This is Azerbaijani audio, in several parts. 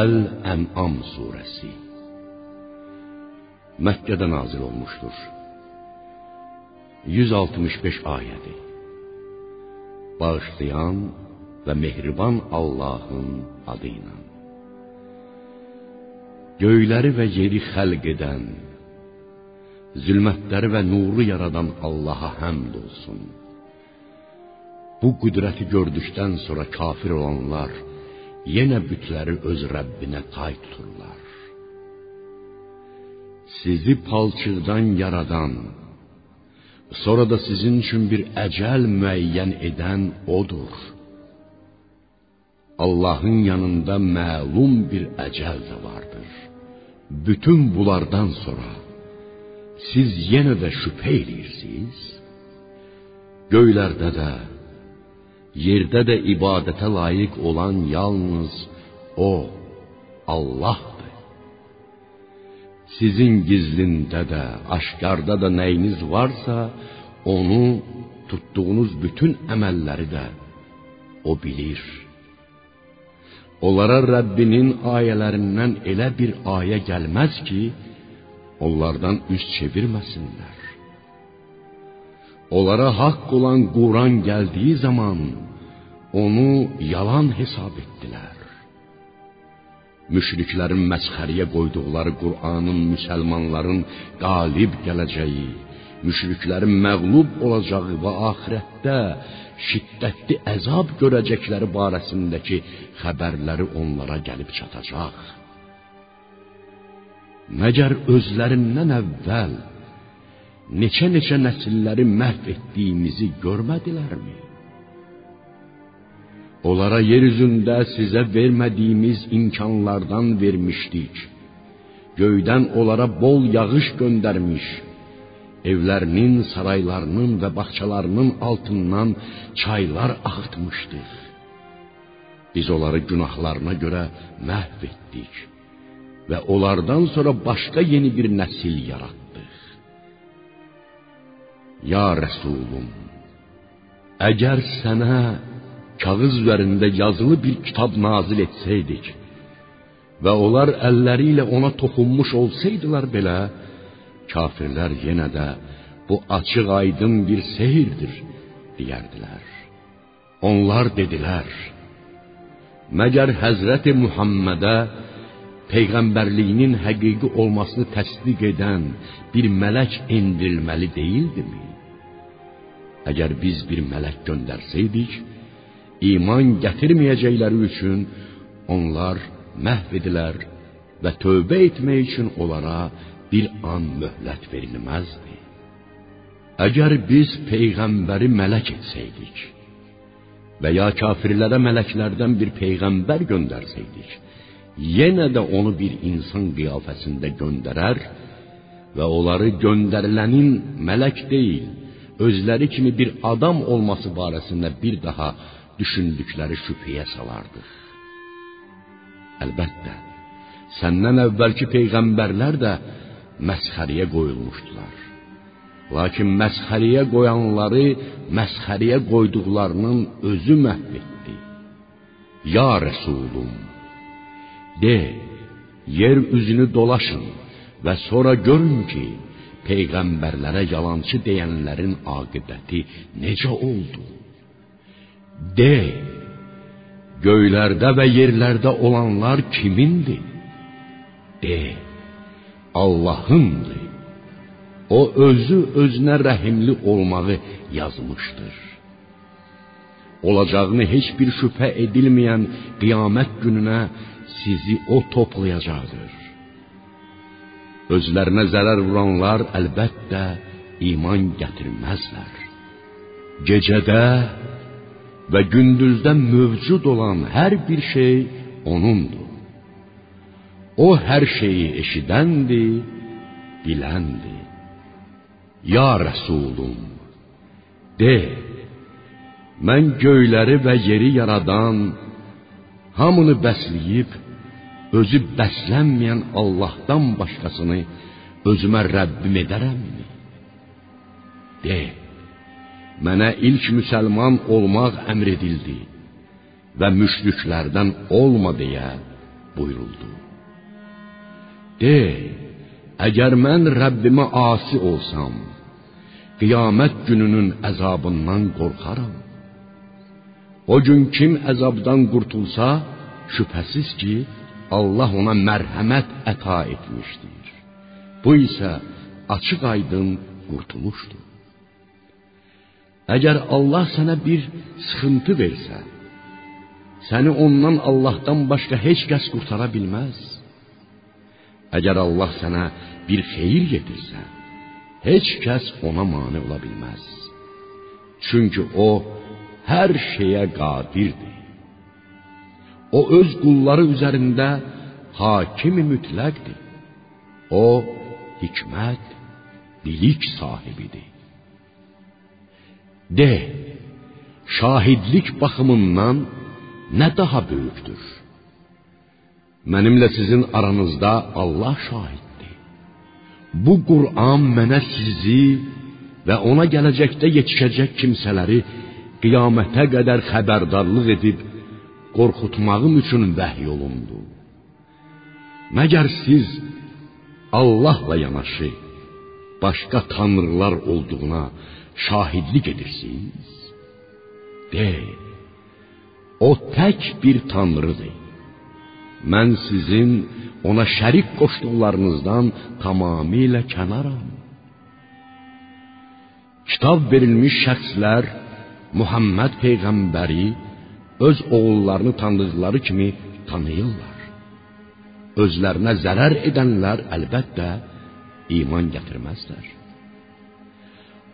Əl-Ən'am surəsi Məkkədə nazil olmuşdur. 165 ayədir. Bağışlayan və mehriban Allahın adı ilə. Göyləri və yeri xəlq edən, zülmətləri və nuru yaradan Allaha həmd olsun. Bu qüdrəti gördükdən sonra kafir olanlar yenə bütləri öz Rəbbinə tay. Sizi palçıqdan yaradan, sonra da sizin üçün bir əcəl müəyyən edən odur. Allahın yanında məlum bir əcəl də vardır. Bütün bunlardan sonra siz yenə də şübhə edirsiniz? Göylərdə də, yerdə də ibadətə layiq olan yalnız O, Allahdır. Sizin gizlində də, aşkarda da nəyiniz varsa, onu tutduğunuz bütün əməlləri də O bilir. Onlara Rəbbinin ayələrindən elə bir ayə gəlməz ki, onlardan üz çevirməsinlər. Onlara haqq olan Quran gəldiyi zaman onu yalan hesab etdilər. Müşriklərin məsxəriyə qoyduqları Qur'anın müsəlmanların qalib gələcəyi, müşriklərin məğlub olacağı və axirətdə şiddətli əzab görəcəkləri barəsindəki xəbərləri onlara gəlib çatacaq. Məgər özlərindən əvvəl neçə-neçə nəsilləri məhv etdiyimizi görmədilərmi? Onlara yer üzündə sizə vermədiyimiz imkanlardan vermişdik. Göydən onlara bol yağış göndərmiş, evlərinin, saraylarının və bağçalarının altından çaylar axıtmışdıq. Biz onları günahlarına görə məhv etdik və onlardan sonra başqa yeni bir nəsil yaratdıq. Ya Rəsulum, əgər sənə kağız üzərində yazılı bir kitab nazil etsəydik və onlar əlləri ilə ona toxunmuş olsaydılar belə, kafirlər yenə də bu açıq aydın bir sehirdir deyərdilər. Onlar dedilər: Məgər Həzrəti Muhammedə peyğəmbərliyinin həqiqi olmasını təsdiq edən bir mələk endirilməli deyildimi? Əgər biz bir mələk göndərsəydik, iman gətirməyəcəkləri üçün onlar məhv edilər və tövbə etmək üçün onlara bir an möhlət verilməzdi. Əgər biz peyğəmbəri mələk etsəydik və ya kafirlərə mələklərdən bir peyğəmbər göndərsəydik, yenə də onu bir insan qiyafəsində göndərər və onları göndərilənin mələk deyil, özləri kimi bir adam olması barəsində bir daha düşündükləri şübhəyə salardıq. Əlbəttə, səndən əvvəlki peyğəmbərlər də məsxəriyə qoyulmuşdular. Lakin məsxəriyə qoyanları məsxəriyə qoyduqlarının özü məhv etdi. Ya Rəsulum, de, yer üzünü dolaşın və sonra görün ki, peyğəmbərlərə yalançı deyənlərin aqibəti necə oldu? De, göylərdə və yerlərdə olanlar kimindir? De, Allah'ındır. O özü özünə rəhimli olmağı yazmışdır. Olacağını heç bir şübhə edilməyən qiyamət gününə sizi o toplayacaqdır. Özlərinə zərər vuranlar əlbəttə iman gətirməzlər. Gecədə və gündüzdə mövcud olan hər bir şey onundur. O hər şeyi eşidəndir, biləndir. Ya Rəsulum, de, mən göyləri və yeri yaradan, hamını bəsləyib, özü bəslənməyən Allahdan başqasını özümə Rəbbim edərəmmi? De, mənə ilk müsəlman olmaq əmr edildi və müşriklərdən olma deyə buyuruldu. De, əgər mən Rəbbimə asi olsam, qiyamət gününün əzabından qorxaram. O gün kim əzabdan qurtulsa, şübhəsiz ki, Allah ona mərhəmət əta etmişdir. Bu isə açıq aydın qurtuluşdur. Əgər Allah sənə bir sıxıntı versə, səni ondan Allahdan başqa heç kəs qurtara bilməz. Əgər Allah sənə bir xeyir yetirsə, heç kəs ona mane ola bilməz. Çünki o hər şeyə qadirdir. O öz qulları üzərində hakimi mütləqdir. O hikmət, bilik sahibidir. De, şahidlik baxımından nə daha böyükdür? Mənimlə sizin aranızda Allah şahiddir. Bu Qur'an mənə sizi və ona gələcəkdə yetişəcək kimsələri qiyamətə qədər xəbərdarlıq edib qorxutmağım üçün vəhy olundu. Məgər siz Allahla yanaşı başqa tanrılar olduğuna şahidlik edirsiniz? De, o tək bir tanrıdır. Mən sizin ona şərik qoşduqlarınızdan tamamilə kənaram. Kitab verilmiş şəxslər Muhammed peyğəmbəri öz oğullarını tanıdıqları kimi tanıyırlar. Özlərinə zərər edənlər əlbəttə iman gətirməzlər.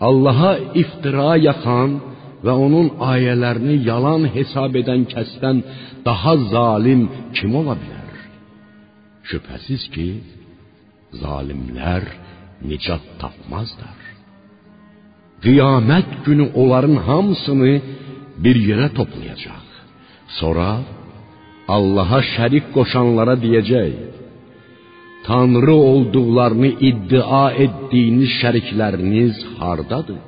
Allaha iftira yaxan və onun ayələrini yalan hesab edən kəsdən daha zalim kim ola bilər? Şübhəsiz ki, zalimlər nicat tapmazlar. Qiyamət günü onların hamısını bir yerə toplayacaq. Sonra Allaha şərik qoşanlara deyəcək: Tanrı olduqlarını iddia etdiyiniz şərikləriniz hardadır?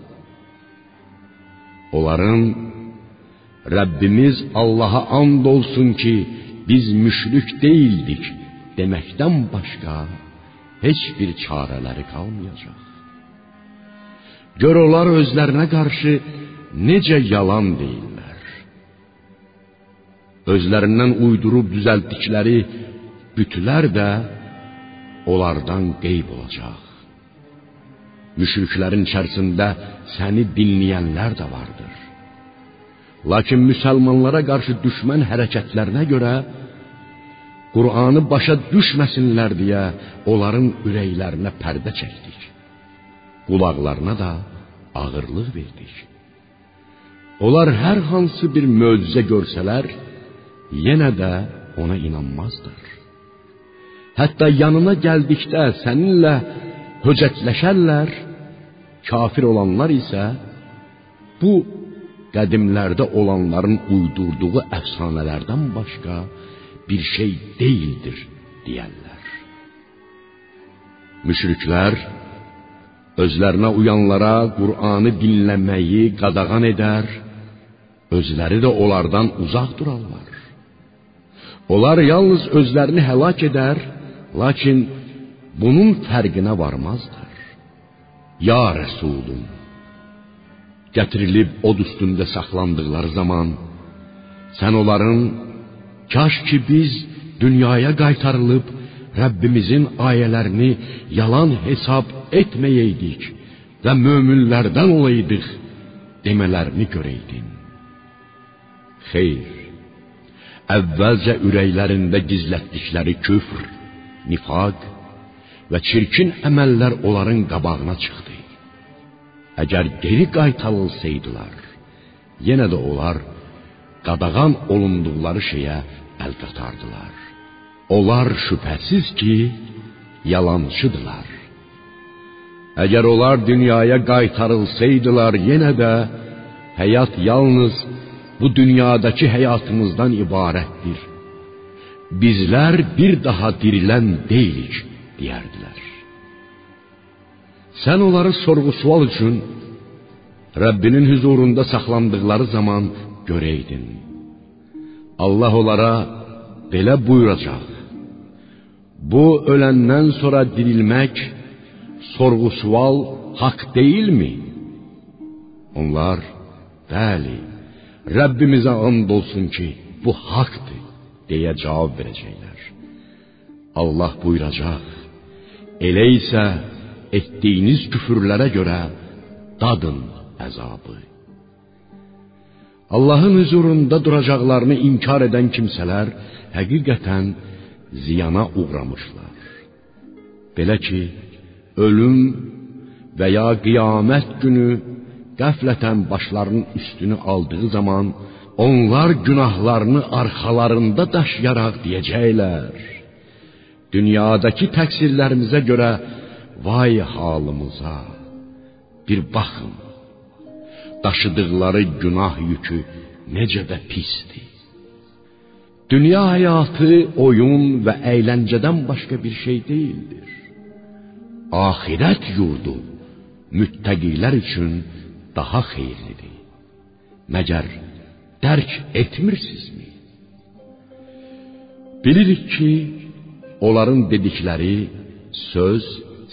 Onların Rəbbimiz Allaha and olsun ki, biz müşrik deyildik deməkdən başqa heç bir çarələri qalmayacaq. Gör onlar özlərinə qarşı necə yalan deyirlər. Özlərindən uydurub düzəltdikləri bütlər də onlardan qeyb olacaq. Müşriklərin içərisində səni dinləyənlər də vardır. Lakin müsəlmanlara qarşı düşmən hərəkətlərinə görə Qur'anı başa düşməsinlər deyə onların ürəklərinə pərdə çəkdik. Qulaqlarına da ağırlıq verdik. Onlar hər hansı bir möcüzə görsələr, yenə də ona inanmazlar. Hətta yanına gəldikdə səninlə höcətləşərlər, kafir olanlar isə bu qədimlərdə olanların uydurduğu əfsanələrdən başqa bir şey deyildir deyərlər. Müşriklər özlərinə uyanlara Qur'anı dinləməyi qadağan edər, özləri də onlardan uzaq durarlar. Onlar yalnız özlərini həlak edər, lakin bunun fərqinə varmazlar. Ya Rəsulum, gətirilib od üstündə saxlandıqları zaman sən onların kaş ki biz dünyaya qaytarılıb Rəbbimizin ayələrini yalan hesab etməyəydik və möminlərdən olaydıq demələrini görəydin. Xeyr, əvvəlcə ürəklərində gizlətdikləri küfr, nifaq və çirkin əməllər onların qabağına çıxdı. Əgər geri qaytarılsaydılar, yenə də onlar qadağan olunduqları şeyə əl qatardılar. Onlar şübhəsiz ki, yalançıdılar. Əgər onlar dünyaya qaytarılsaydılar, yenə də həyat yalnız bu dünyadakı həyatımızdan ibarətdir. Bizlər bir daha dirilən deyilik, deyərdilər. Sən onları sorğu-sual üçün Rəbbinin huzurunda saxlandıqları zaman görəydin. Allah onlara belə buyuracaq: Bu öləndən sonra dirilmək, sorğu-sual haqq deyilmi? Onlar, bəli, Rəbbimizə and olsun ki, bu haqqdır, deyə cavab verəcəklər. Allah buyuracaq, elə isə etdiyiniz küfürlərə görə dadın əzabı. Allahın huzurunda duracaqlarını inkar edən kimsələr həqiqətən ziyana uğramışlar. Belə ki, ölüm və ya qiyamət günü qəflətən başlarının üstünü aldığı zaman onlar günahlarını arxalarında daşıyaraq deyəcəklər: Dünyadakı təqsirlərimizə görə vay halımıza. Bir baxın. Daşıdıqları günah yükü necə də pisdir. Dünya həyatı oyun və əyləncədən başqa bir şey deyildir. Axirət yurdu müttəqilər üçün daha xeyirlidir. Məgər dərk etmirsinizmi? Bilirik ki, onların dedikləri söz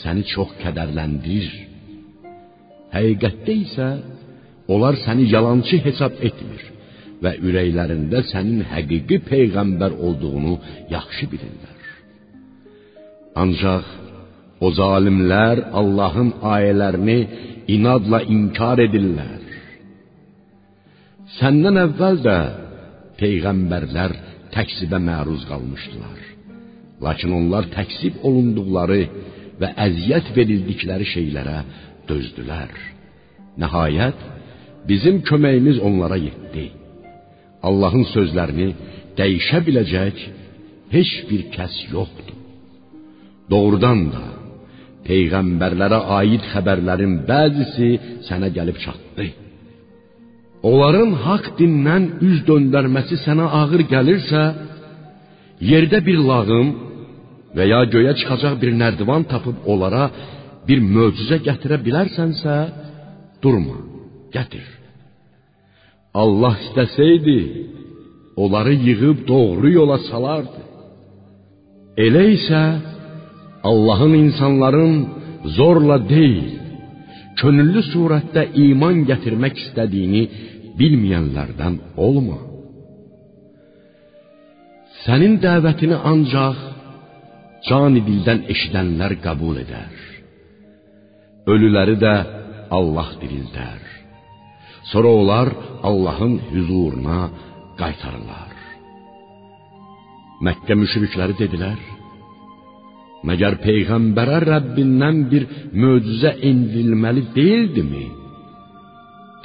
səni çox kədərləndirir. Həqiqətdə isə onlar səni yalançı hesab etmir və ürəklərində sənin həqiqi peyğəmbər olduğunu yaxşı bilirlər. Ancaq o zalimlər Allahın ayələrini inadla inkar edirlər. Səndən əvvəl də peyğəmbərlər təksibə məruz qalmışdılar. Lakin onlar təksib olunduqları və əziyyət verildikləri şeylərə dözdülər. Nəhayət bizim köməyimiz onlara yetdi. Allahın sözlərini dəyişə biləcək heç bir kəs yoxdur. Doğrudan da peyğəmbərlərə aid xəbərlərin bəzisi sənə gəlib çatdı. Onların haqq dindən üz döndərməsi sənə ağır gəlirsə, yerdə bir lağım və ya göyə çıxacaq bir nərdivan tapıb onlara bir möcüzə gətirə bilərsənsə, durma, gətir. Allah istəsəydi, onları yığıb doğru yola salardı. Elə isə Allahın insanların zorla deyil, könüllü surətdə iman gətirmək istədiyini bilməyənlərdən olma. Sənin dəvətini ancaq cani dildən eşidənlər qəbul edər. Ölüləri də Allah dirildər. Sonra onlar Allahın huzuruna qaytarırlar. Məkkə müşrikləri dedilər: Məgər peyğəmbərə Rəbbindən bir möcüzə endirilməli deyildimi?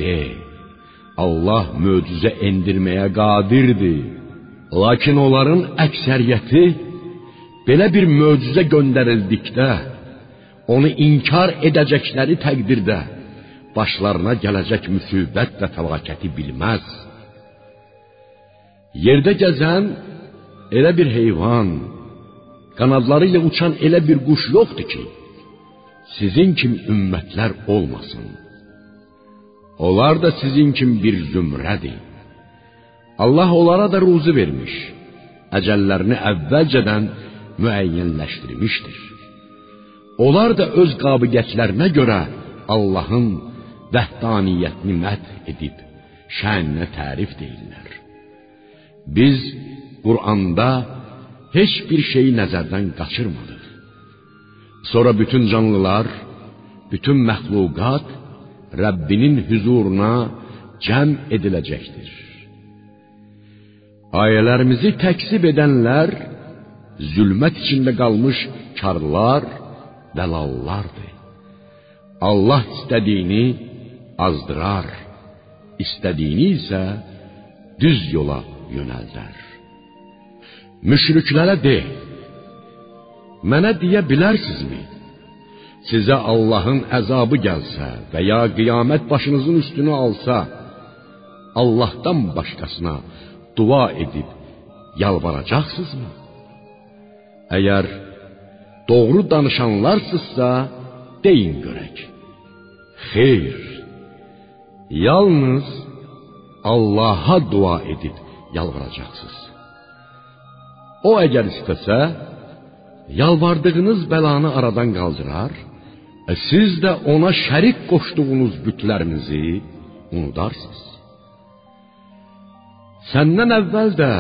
De, Allah möcüzə endirməyə qadirdir. Lakin onların əksəriyyəti belə bir möcüzə göndərildikdə, onu inkar edəcəkləri təqdirdə başlarına gələcək müsibət və fəlakəti bilməz. Yerdə gəzən elə bir heyvan, qanadları ilə uçan elə bir quş yoxdur ki, sizin kimi ümmətlər olmasın. Onlar da sizin kimi bir zümrədir. Allah onlara da ruzi vermiş. Əcəllərini əvvəlcədən müəyyənləşdirmişdir. Onlar da öz qabiliyyətlərinə görə Allahın vəhdaniyyətini məth edib şəninə tərif deyirlər. Biz Quranda heç bir şeyi nəzərdən qaçırmadıq. Sonra bütün canlılar, bütün məxluqat Rəbbinin huzuruna cəm ediləcəkdir. Ayələrimizi təksib edənlər zülmət içində qalmış karlar və lallardır. Allah istədiyini azdırar, istədiyini isə düz yola yönəldər. Müşriklərə de: Mənə deyə bilərsinizmi? Sizə Allahın əzabı gəlsə və ya qiyamət başınızın üstünü alsa, Allahdan başqasına dua edib yalvaracaqsınızmı? Əgər doğru danışanlarsınızsa, deyin görək. Xeyr. Yalnız Allah'a dua edib yalvaracaqsınız. O əgər istəsə, yalvardığınız bəlanı aradan qaldırar, e, siz də ona şərik qoşduğunuz bütlərinizi unudarsınız. Səndən əvvəl də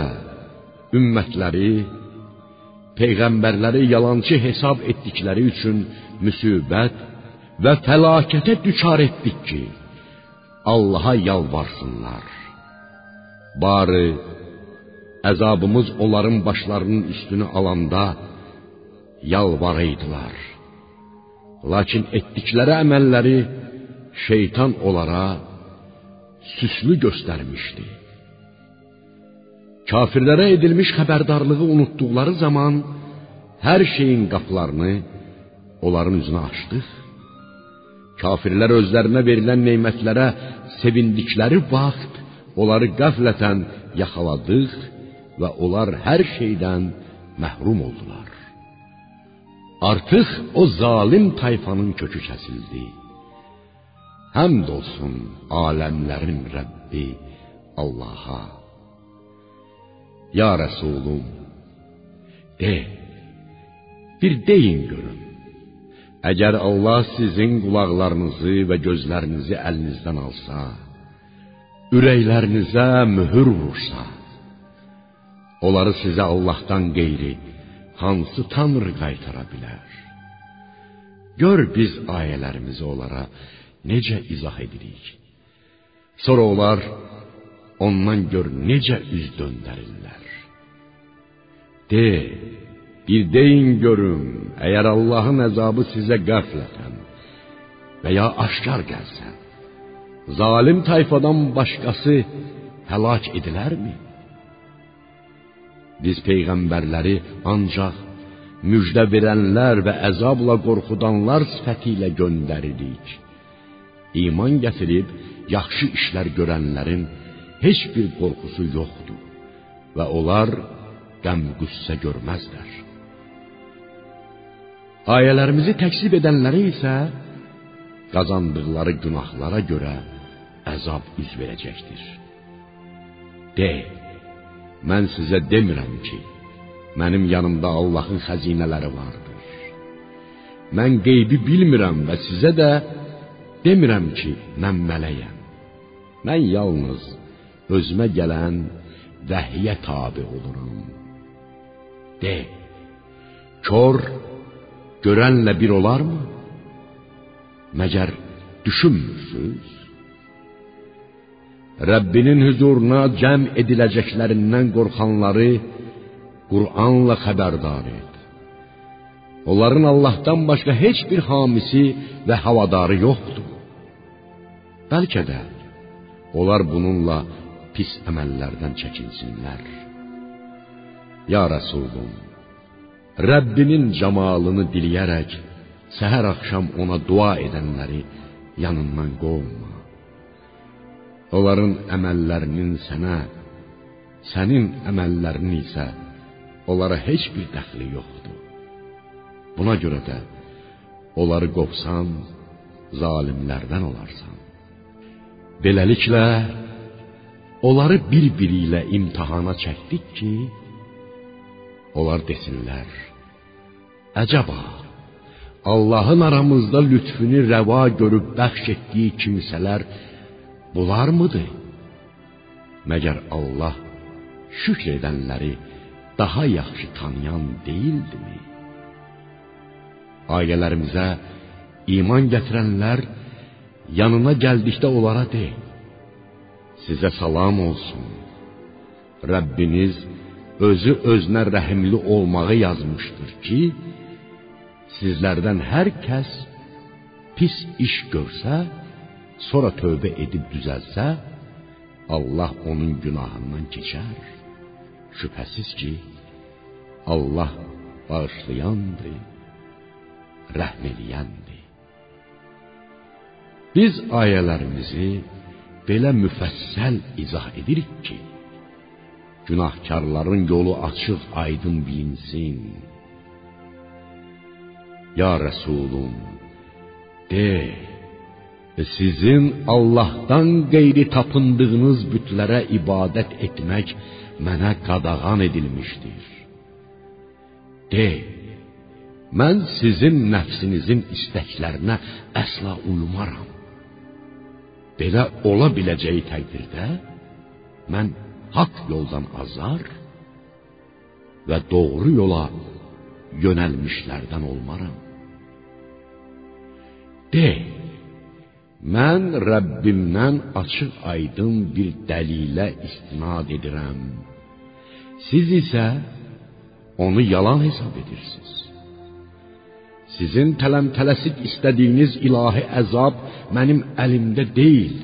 ümmətləri, peyğəmbərləri yalançı hesab etdikləri üçün müsibət və fəlakətə düçar etdik ki, Allaha yalvarsınlar. Barı əzabımız onların başlarının üstünü alanda yalvaraydılar. Lakin etdikləri əməlləri şeytan onlara süslü göstərmişdi. Kafirlərə edilmiş xəbərdarlığı unutduqları zaman hər şeyin qapılarını onların üzünə açdıq. Kafirlər özlərinə verilən nemətlərə sevindikləri vaxt onları qəflətən yaxaladıq və onlar hər şeydən məhrum oldular. Artıq o zalim tayfanın kökü kəsildi. Həmd olsun aləmlərin Rəbbi Allaha. Ya Resulum, de, bir deyin görün. Əgər Allah sizin qulaqlarınızı və gözlərinizi əlinizdən alsa, ürəklərinizə möhür vursa, onları sizə Allahdan qeyri hansı tanrı qaytara bilər? Gör biz ayələrimizi onlara necə izah edirik. Sonra onlar ondan gör necə üz döndərirlər. De, bir deyin görüm, əgər Allahın əzabı sizə qəflətən və ya aşkar gəlsə, zalim tayfadan başqası həlak edilərmi? Biz peyğəmbərləri ancaq müjdə verənlər və əzabla qorxudanlar sifəti ilə göndəririk. İman gətirib yaxşı işlər görənlərin heç bir qorxusu yoxdur və onlar qəm-qüssə görməzlər. Ayələrimizi təksib edənlərə isə qazandıqları günahlara görə əzab üz verəcəkdir. De, mən sizə demirəm ki, mənim yanımda Allahın xəzinələri vardır. Mən qeybi bilmirəm və sizə də demirəm ki, mən mələyəm. Mən yalnız özümə gələn vəhyə tabe oluram. De, kör görənlə bir olarmı? Məgər düşünmürsüz? Rəbbinin huzuruna cəm ediləcəklərindən qorxanları Qur'anla xəbərdar et. Onların Allahdan başqa heç bir hamisi və havadarı yoxdur. Bəlkə də onlar bununla pis əməllərdən çəkinsinlər. Ya Rəsulum, Rəbbinin camalını diləyərək səhər axşam ona dua edənləri yanından qovma. Onların əməllərinin sənə, sənin əməllərinin isə onlara heç bir dəxli yoxdur. Buna görə də onları qovsan, zalimlərdən olarsan. Beləliklə onları bir-biri ilə imtahana çəkdik ki, onlar desinlər: Əcəba, Allahın aramızda lütfünü rəva görüb bəxş etdiyi kimsələr bunlar mıdır? Məgər Allah şükr edənləri daha yaxşı tanıyan deyildimi? Ayələrimizə iman gətirənlər yanına gəldikdə onlara de: Sizə salam olsun. Rəbbiniz özü özünə rəhimli olmağı yazmışdır ki, sizlərdən hər kəs pis iş görsə, sonra tövbə edib düzəlsə, Allah onun günahından keçər. Şübhəsiz ki, Allah bağışlayandır, rəhm eləyəndir. Biz ayələrimizi belə müfəssəl izah edirik ki, günahkarların yolu açıq, aydın bilinsin. Ya Resulum, de, sizin Allah'tan qeyri tapındığınız bütlərə ibadət etmək mənə qadağan edilmişdir. De, Mən sizin nəfsinizin istəklərinə əsla uymaram. Belə ola biləcəyi təqdirdə mən haqq yoldan azar və doğru yola yönəlmişlərdən olmaram. De, mən Rəbbimdən açıq aydın bir dəlilə istinad edirəm. Siz isə onu yalan hesab edirsiniz. Sizin tələm-tələsik istədiyiniz ilahi əzab mənim əlimdə deyil.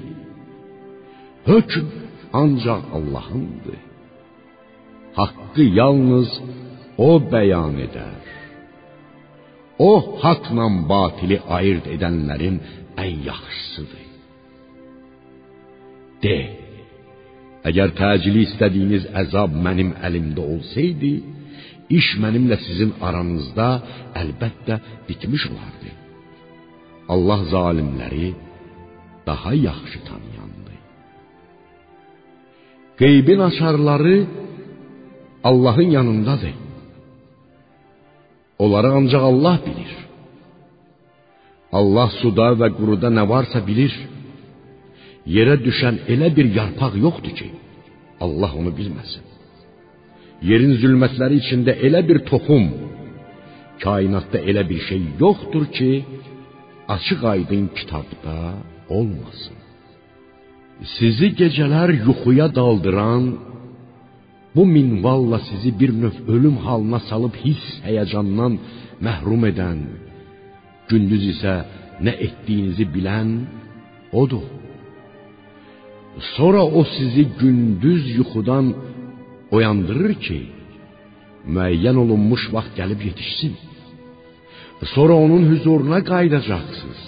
Hökm ancaq Allahındır. Haqqı yalnız o bəyan edər. O haqla batili ayırt edənlərin ən yaxşısıdır. De, əgər təcili istədiyiniz əzab mənim əlimdə olsaydı, iş mənimlə sizin aranızda əlbəttə bitmiş olardı. Allah zalimləri daha yaxşı tanıyandır. Qeybin açarları Allahın yanındadır. Onları ancaq Allah bilir. Allah suda və quruda nə varsa bilir. Yerə düşən elə bir yarpaq yoxdur ki, Allah onu bilməsin. Yerin zülmətləri içində elə bir toxum, kainatda elə bir şey yoxdur ki, açıq aydın kitabda olmasın. Sizi gecələr yuxuya daldıran, bu minvalla sizi bir növ ölüm halına salıb hiss həyəcandan məhrum edən, gündüz isə nə etdiyinizi bilən odur. Sonra o sizi gündüz yuxudan oyandırır ki, müəyyən olunmuş vaxt gəlib yetişsin. Sonra onun huzuruna qayıdacaqsınız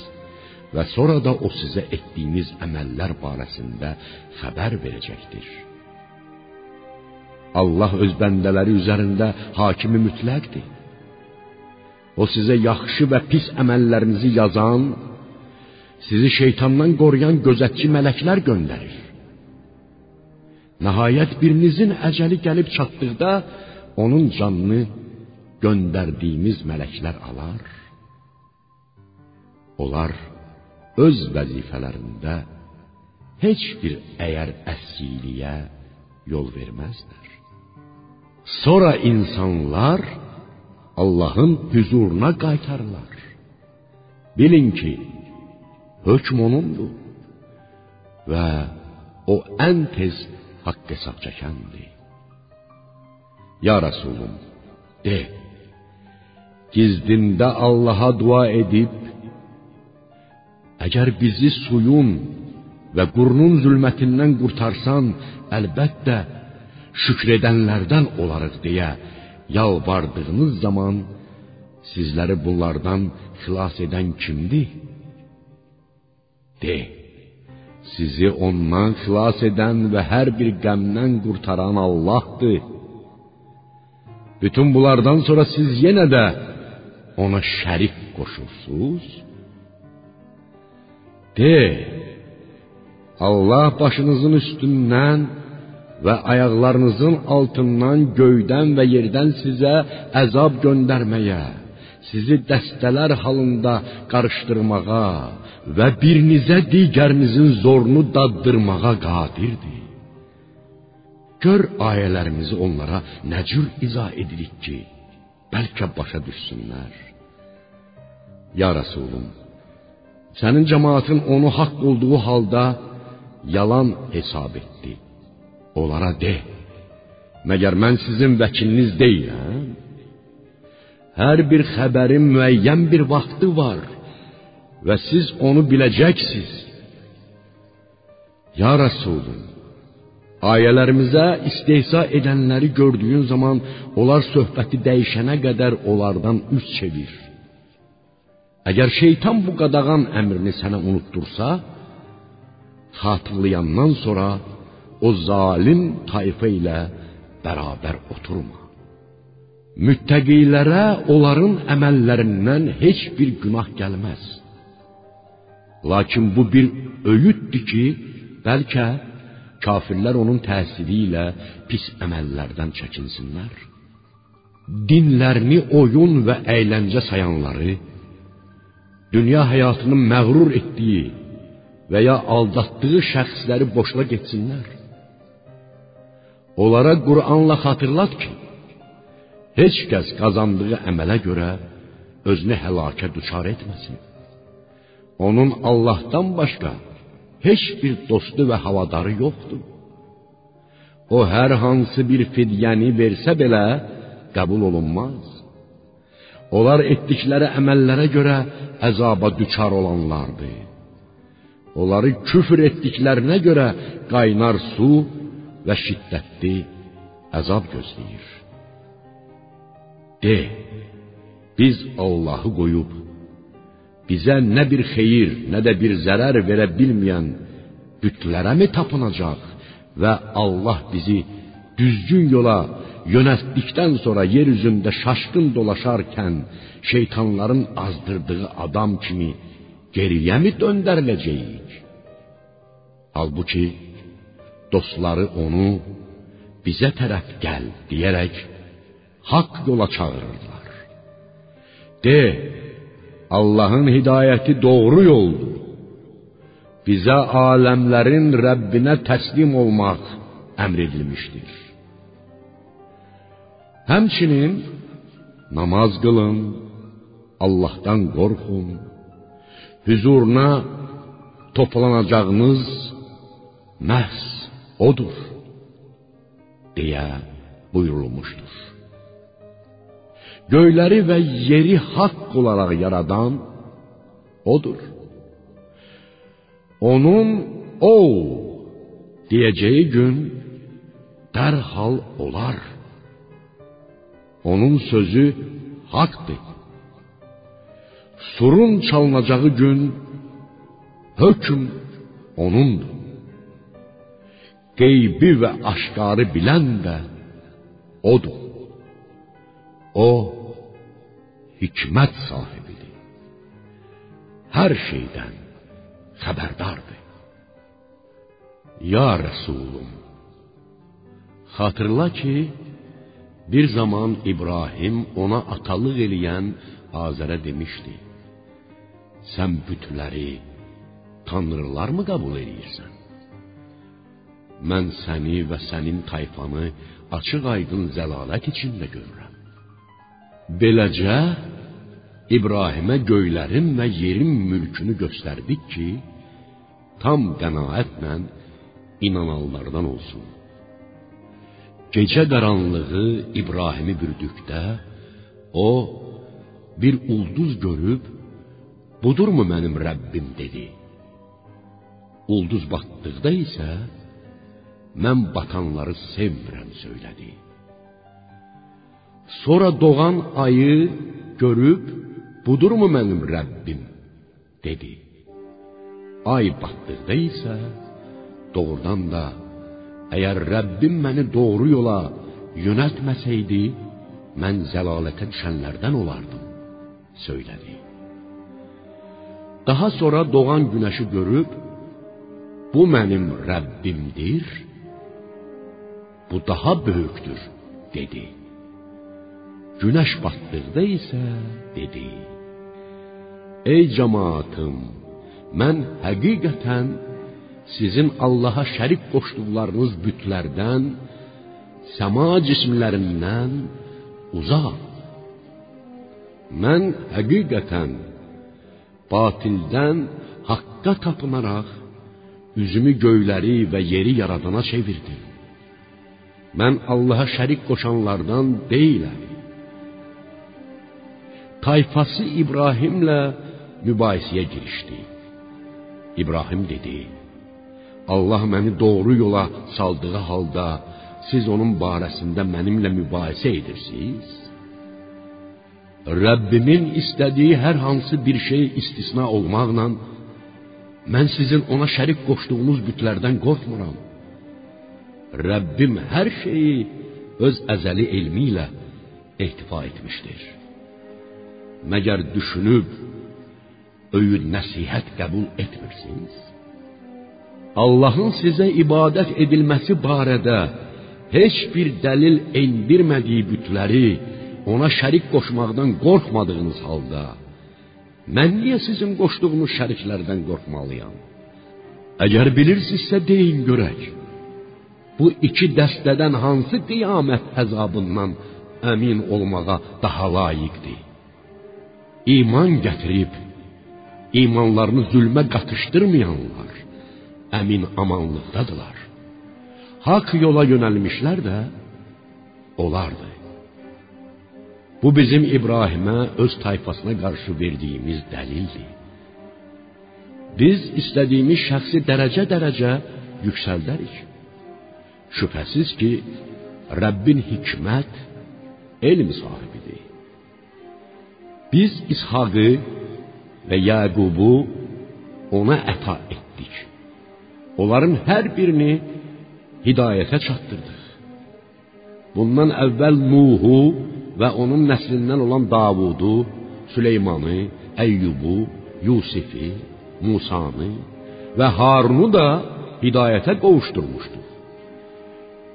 və sonra da o sizə etdiyiniz əməllər barəsində xəbər verəcəkdir. Allah öz bəndələri üzərində hakimi mütləqdir. O sizə yaxşı və pis əməllərinizi yazan, sizi şeytandan qoruyan gözətçi mələklər göndərir. Nəhayət birinizin əcəli gəlib çatdıqda onun canını göndərdiyimiz mələklər alar. Onlar öz vəzifələrində heç bir əyər əsiliyə yol verməzlər. Sonra insanlar Allahın huzuruna qaytarırlar. Bilin ki, hökm onundur və o ən tez haqq hesab çəkəndir. Ya Resulüm, de, gizdində Allaha dua edib, əgər bizi suyun və qurunun zülmətindən qurtarsan, əlbəttə, şükr edənlərdən olarıq deyə yalvardığınız zaman sizləri bunlardan xilas edən kimdir? De, sizi ondan xilas edən və hər bir qəmdən qurtaran Allahdır. Bütün bunlardan sonra siz yenə də ona şərik qoşursunuz? De, Allah başınızın üstündən və ayaqlarınızın altından göydən və yerdən sizə əzab göndərməyə, sizi dəstələr halında qarışdırmağa və birinizə digərinizin zorunu daddırmağa qadirdir. Gör ayələrimizi onlara nə cür izah edirik ki, bəlkə başa düşsünlər. Ya Rasulum, sənin cemaatın onu haqq olduğu halda yalan hesab etdi. Onlara de, məgər mən sizin vəkiliniz deyiləm? Hər bir xəbərin müəyyən bir vaxtı var və siz onu biləcəksiniz. Ya Resulüm, ayələrimizə istehza edənləri gördüyün zaman onlar söhbəti dəyişənə qədər onlardan üz çevir. Əgər şeytan bu qadağan əmrini sənə unuttursa, xatırlayandan sonra o zalim tayfa ilə bərabər oturma. Müttəqilərə onların əməllərindən heç bir günah gəlməz. Lakin bu bir öyüddür ki, bəlkə kafirlər onun təsiri ilə pis əməllərdən çəkinsinlər. dinlərini oyun və əyləncə sayanları, dünya həyatını məğrur etdiyi və ya aldatdığı şəxsləri boşuna getsinlər. Onlara Qur'anla xatırlat ki, heç kəs qazandığı əmələ görə özünü həlakə düçar etməsin. Onun Allahdan başqa heç bir dostu və havadarı yoxdur. O hər hansı bir fidyəni versə belə qəbul olunmaz. Onlar etdikləri əməllərə görə əzaba düçar olanlardır. Onları küfr etdiklərinə görə qaynar su və şiddətli əzab gözləyir. De, biz Allahı qoyub bizə nə bir xeyir, nə də bir zərər verə bilməyən bütlərə mi tapınacaq və Allah bizi düzgün yola yönəltdikdən sonra yer üzündə şaşqın dolaşarkən şeytanların azdırdığı adam kimi geriyə mi döndəriləcəyik? Halbuki dostları onu bizə tərəf gəl deyərək haqq yola çağırırlar. De, Allahın hidayəti doğru yoldur. Bizə aləmlərin Rəbbinə təslim olmaq əmr edilmişdir. Həmçinin namaz qılın, Allahdan qorxun, huzuruna toplanacağınız məhz odur deyə buyurulmuşdur. Göyləri və yeri haqq olaraq yaradan odur. Onun o deyəcəyi gün dərhal olar. Onun sözü haqqdır. Surun çalınacağı gün hökm onundur. Qeybi və aşkarı bilən də odur. O hikmət sahibidir. Hər şeydən xəbərdardır. Ya Resulum, xatırla ki, bir zaman İbrahim ona atalıq eləyən Azərə demişdi: Sən bütləri tanrılarmı qəbul edirsən? Mən səni və sənin tayfanı açıq-aydın zəlalət içində görürəm. Beləcə İbrahimə göylərin və yerin mülkünü göstərdik ki, tam qənaətlə inananlardan olsun. Gecə qaranlığı İbrahimi bürüdükdə o bir ulduz görüb budurmu mənim Rəbbim dedi. Ulduz batdıqda isə mən batanları sevmirəm söylədi. Sonra doğan ayı görüb budurmu mənim Rəbbim dedi. Ay batdıqda isə doğrudan da əgər Rəbbim məni doğru yola yönəltməsəydi, mən zəlalətə düşənlərdən olardım, söylədi. Daha sonra doğan günəşi görüb, bu mənim Rəbbimdir, bu daha böyükdür, dedi. Günəş batdıqda isə dedi: Ey cemaatım, mən həqiqətən sizin Allaha şərik qoşduqlarınız bütlərdən, səma cismlərindən uzaq. Mən həqiqətən batildən haqqa tapınaraq üzümü göyləri və yeri yaradana çevirdim. Mən Allaha şərik qoşanlardan deyiləm. Tayfası İbrahimlə mübahisəyə girişdi. İbrahim dedi: Allah məni doğru yola saldığı halda siz onun barəsində mənimlə mübahisə edirsiniz? Rəbbimin istədiyi hər hansı bir şey istisna olmaqla mən sizin ona şərik qoşduğunuz bütlərdən qorxmuram. Rəbbim hər şeyi öz əzəli elmi ilə ehtifa etmişdir. Məgər düşünüb öyüd nəsihət qəbul etmirsiniz? Allahın sizə ibadət edilməsi barədə heç bir dəlil endirmədiyi bütləri ona şərik qoşmaqdan qorxmadığınız halda mən niyə sizin qoşduğunuz şəriklərdən qorxmalıyam? Əgər bilirsinizsə deyin görək. Bu iki dəstədən hansı qiyamət əzabından əmin olmağa daha layiqdir? İman gətirib imanlarını zülmə qatışdırmayanlar əmin amanlıqdadılar. Haqq yola yönəlmişlər də onlardır. Bu bizim İbrahimə öz tayfasına qarşı verdiyimiz dəlildir. Biz istədiyimiz şəxsi dərəcə-dərəcə yüksəldərik. Şübhəsiz ki, Rəbbin hikmət, elm sahibidir. Biz İshaqı və Yaqubu ona əta etdik. Onların hər birini hidayətə çatdırdıq. Bundan əvvəl Nuhu və onun nəslindən olan Davudu, Süleymanı, Əyyubu, Yusifi, Musanı və Harunu da hidayətə qovuşdurmuşduq.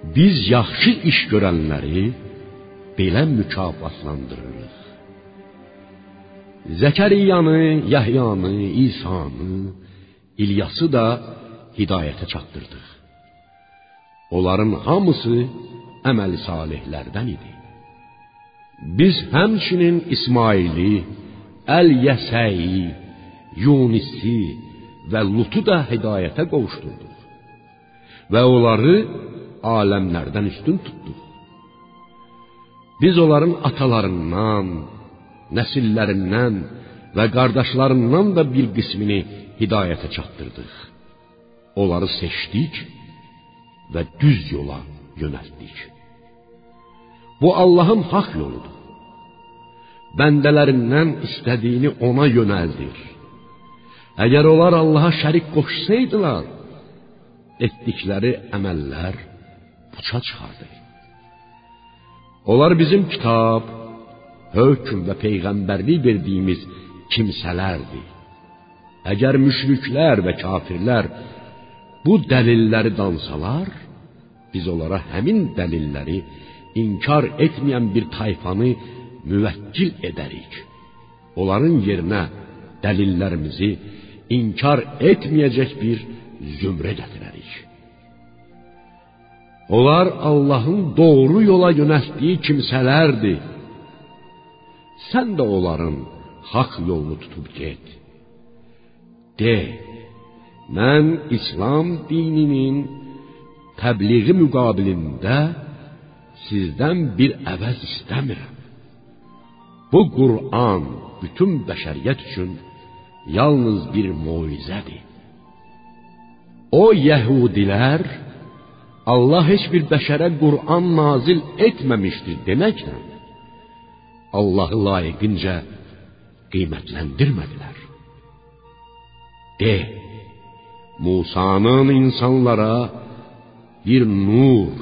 Biz yaxşı iş görənləri belə mükafatlandırırıq. Zəkəriyanı, Yahyanı, İsanı, İlyası da hidayətə çatdırdıq. Onların hamısı əməli salihlərdən idi. Biz həmçinin İsmaili, Əl-Yəsəyi, Yunisi və Lutu da hidayətə qovuşdurduq. Və onları aləmlərdən üstün tutduq. Biz onların atalarından, nəsillərindən və qardaşlarından da bir qismini hidayətə çatdırdıq. Onları seçdik və düz yola yönəltdik. Bu Allahın haqq yoludur. Bəndələrindən istədiyini ona yönəldir. Əgər onlar Allaha şərik qoşsaydılar, etdikləri əməllər puça çıxardı. Onlar bizim kitab, hökm və peyğəmbərlik verdiyimiz kimsələrdir. Əgər müşriklər və kafirlər bu dəlilləri dansalar, biz onlara həmin dəlilləri inkar etməyən bir tayfanı müvəkkil edərik. Onların yerinə dəlillərimizi inkar etməyəcək bir zümrə gətirərik. Onlar Allahın doğru yola yönəltdiyi kimsələrdir. Sən də onların haqq yolunu tutub get. De, mən İslam dininin təbliği müqabilində sizdən bir əvəz istəmirəm. Bu Qur'an bütün bəşəriyyət üçün yalnız bir moizədir. O Yəhudilər Allah heç bir bəşərə Qur'an nazil etməmişdir deməklə Allahı layiqincə qiymətləndirmədilər. De, Musanın insanlara bir nur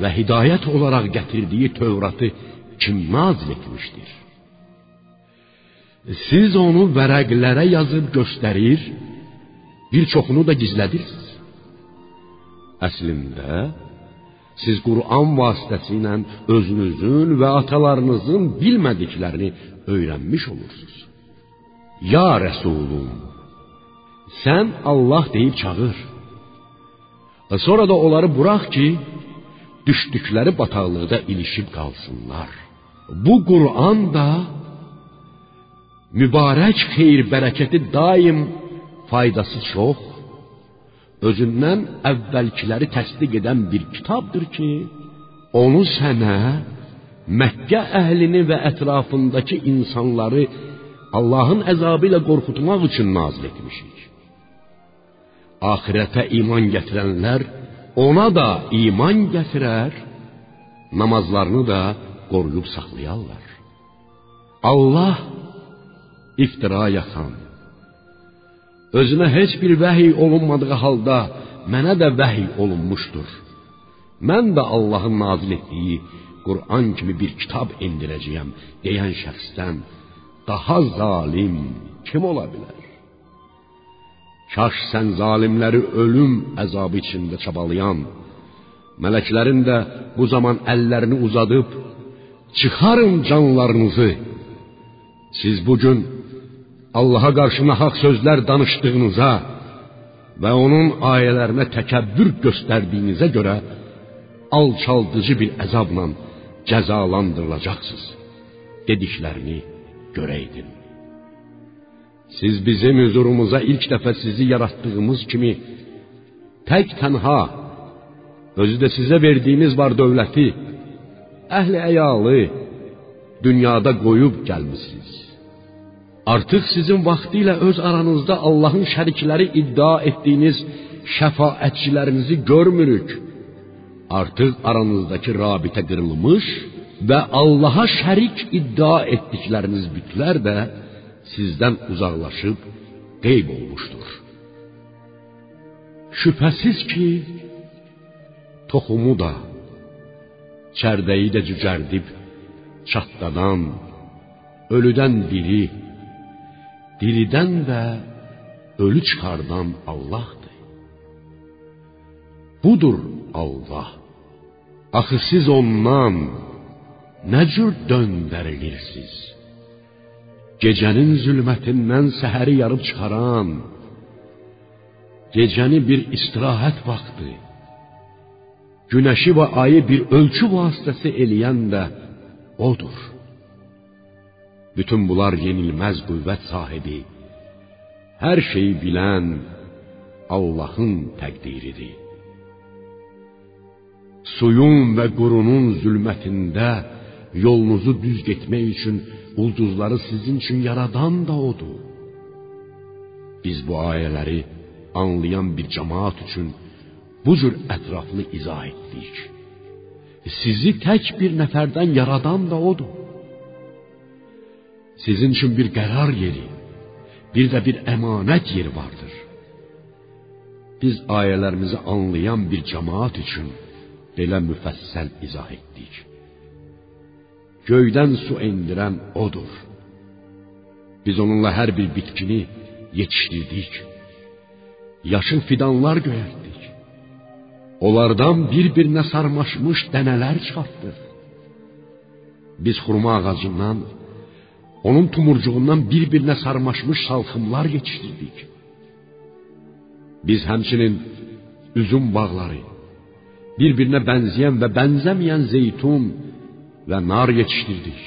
və hidayət olaraq gətirdiyi Tövratı kim nazil etmişdir? Siz onu vərəqlərə yazıb göstərir, bir çoxunu da gizlədirsiniz. Əslində, siz Qur'an vasitəsilə özünüzün və atalarınızın bilmədiklərini öyrənmiş olursunuz. Ya Rəsulum, sən Allah deyib çağır. Sonra da onları burax ki, düşdükləri bataqlıqda ilişib qalsınlar. Bu Qur'an da mübarək xeyir bərəkəti daim faydası çox, özündən əvvəlkiləri təsdiq edən bir kitabdır ki, onu sənə Məkkə əhlini və ətrafındakı insanları Allahın əzabı ilə qorxutmaq üçün nazil etmişik. Axirətə iman gətirənlər ona da iman gətirər, namazlarını da qoruyub saxlayarlar. Allah iftira yaxan, özünə heç bir vəhiy olunmadığı halda mənə də vəhiy olunmuşdur. Mən də Allahın nazil etdiyi Qur'an kimi bir kitab endirəcəyəm deyən şəxsdən daha zalim kim ola bilər? Kaş sən zalimləri ölüm əzabı içində çabalayan, mələklərin də bu zaman əllərini uzadıb Çıxarın canlarınızı. Siz bu gün Allaha qarşı nahaq sözlər danışdığınıza və onun ayələrinə təkəbbür göstərdiyinizə görə alçaldıcı bir əzabla cəzalandırılacaqsınız. Dediklərini görəydin. Siz bizim huzurumuza ilk dəfə sizi yaratdığımız kimi tək tənha özü də sizə verdiyimiz var dövləti, əhli əyalı dünyada qoyub gəlmisiniz. Artıq sizin vaxtilə öz aranızda Allahın şərikləri iddia etdiyiniz şəfaətçilərinizi görmürük. Artıq aranızdakı rabitə qırılmış və Allaha şərik iddia etdikləriniz bütlər də sizdən uzaqlaşıb qeyb olmuşdur. Şübhəsiz ki, toxumu da, çərdəyi də cücərdib, çatdadan, ölüdən diri, diridən də ölü çıxardan Allahdır. Budur Allah. Axı siz ondan nə cür döndərilirsiniz? Gecənin zülmətindən səhəri yarıb çıxaran, gecəni bir istirahət vaxtı, günəşi və ayı bir ölçü vasitəsi eləyən də odur. Bütün bunlar yenilməz qüvvət sahibi, hər şeyi bilən Allahın təqdiridir. Suyun və qurunun zülmətində yolunuzu düz getmək üçün ulduzları sizin üçün yaradan da odur. Biz bu ayələri anlayan bir cemaat üçün bu cür ətraflı izah etdik. Sizi tək bir nəfərdən yaradan da odur. Sizin üçün bir qərar yeri, bir də bir əmanət yeri vardır. Biz ayələrimizi anlayan bir cemaat üçün belə müfəssəl izah etdik. Göydən su endirən odur. Biz onunla hər bir bitkini yetişdirdik. Yaşıl fidanlar göyərtdik. Onlardan bir-birinə sarmaşmış dənələr çıxartdıq. Biz xurma ağacından, onun tumurcuğundan bir-birinə sarmaşmış salxımlar yetişdirdik. Biz həmçinin üzüm bağları, bir-birinə bənzəyən və bənzəməyən zeytun və nar yetişdirdik.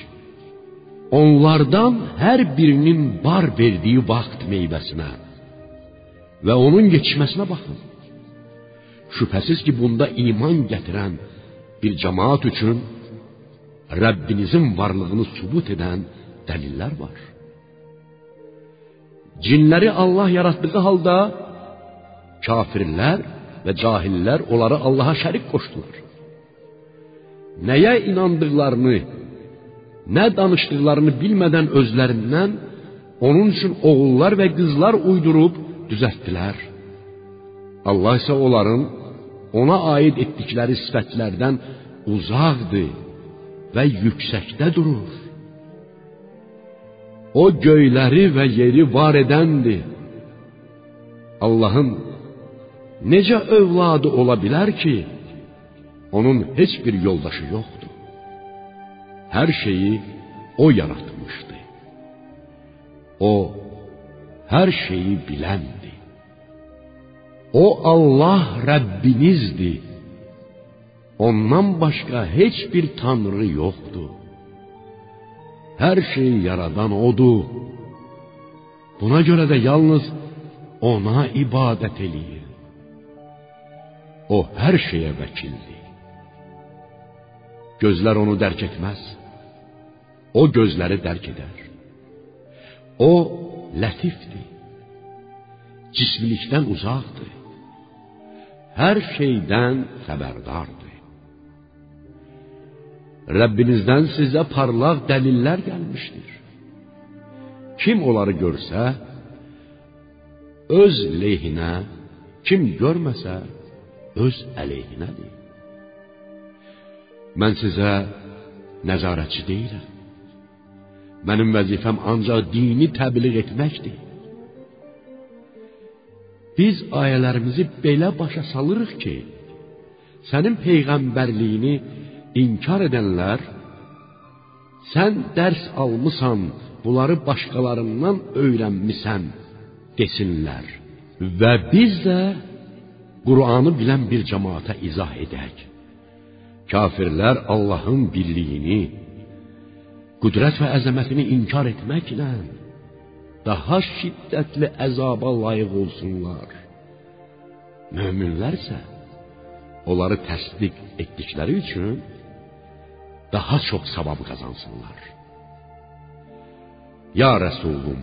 Onlardan hər birinin bar verdiyi vaxt meyvəsinə və onun yetişməsinə baxın. Şübhəsiz ki, bunda iman gətirən bir cemaat üçün Rəbbinizin varlığını sübut edən dəlillər var. Cinləri Allah yaratdığı halda kafirlər və cahillər onları Allaha şərik qoşdular. Nəyə inandıqlarını, nə danışdıqlarını bilmədən özlərindən onun üçün oğullar və qızlar uydurub düzəltdilər. Allah isə onların ona aid etdikləri sifətlərdən uzaqdır və yüksəkdə durur. O göyləri və yeri var edəndir. Allahın necə övladı ola bilər ki, onun heç bir yoldaşı yoxdur. Hər şeyi o yaratmışdı. O hər şeyi biləndir. O Allah Rəbbinizdir. Ondan başqa heç bir tanrı yoxdur. Hər şeyi yaradan odur. Buna görə də yalnız ona ibadət eləyin. O hər şeyə vəkildir. Gözlər onu dərk etməz. O gözləri dərk edər. O lətifdir. Cismilikdən uzaqdır. Hər şeydən xəbərdardır. Rəbbinizdən sizə parlaq dəlillər gəlmişdir. Kim onları görsə, öz lehinə, kim görməsə, öz əleyhinədir. Mən sizə nəzarətçi deyiləm. Mənim vəzifəm ancaq dini təbliğ etməkdir. Biz ayələrimizi belə başa salırıq ki, sənin peyğəmbərliyini inkar edənlər Sən dərs almısan, bunları başqalarından öyrənmisən desinlər. Və biz də Qur'anı bilən bir cemaate izah edək. Kafirlər Allahın birliyini, qüdrət və əzəmətini inkar etməklə daha şiddətli əzaba layiq olsunlar. Möminlərsə onları təsdiq etdikləri üçün daha çox savab qazansınlar. Ya Rəsulum,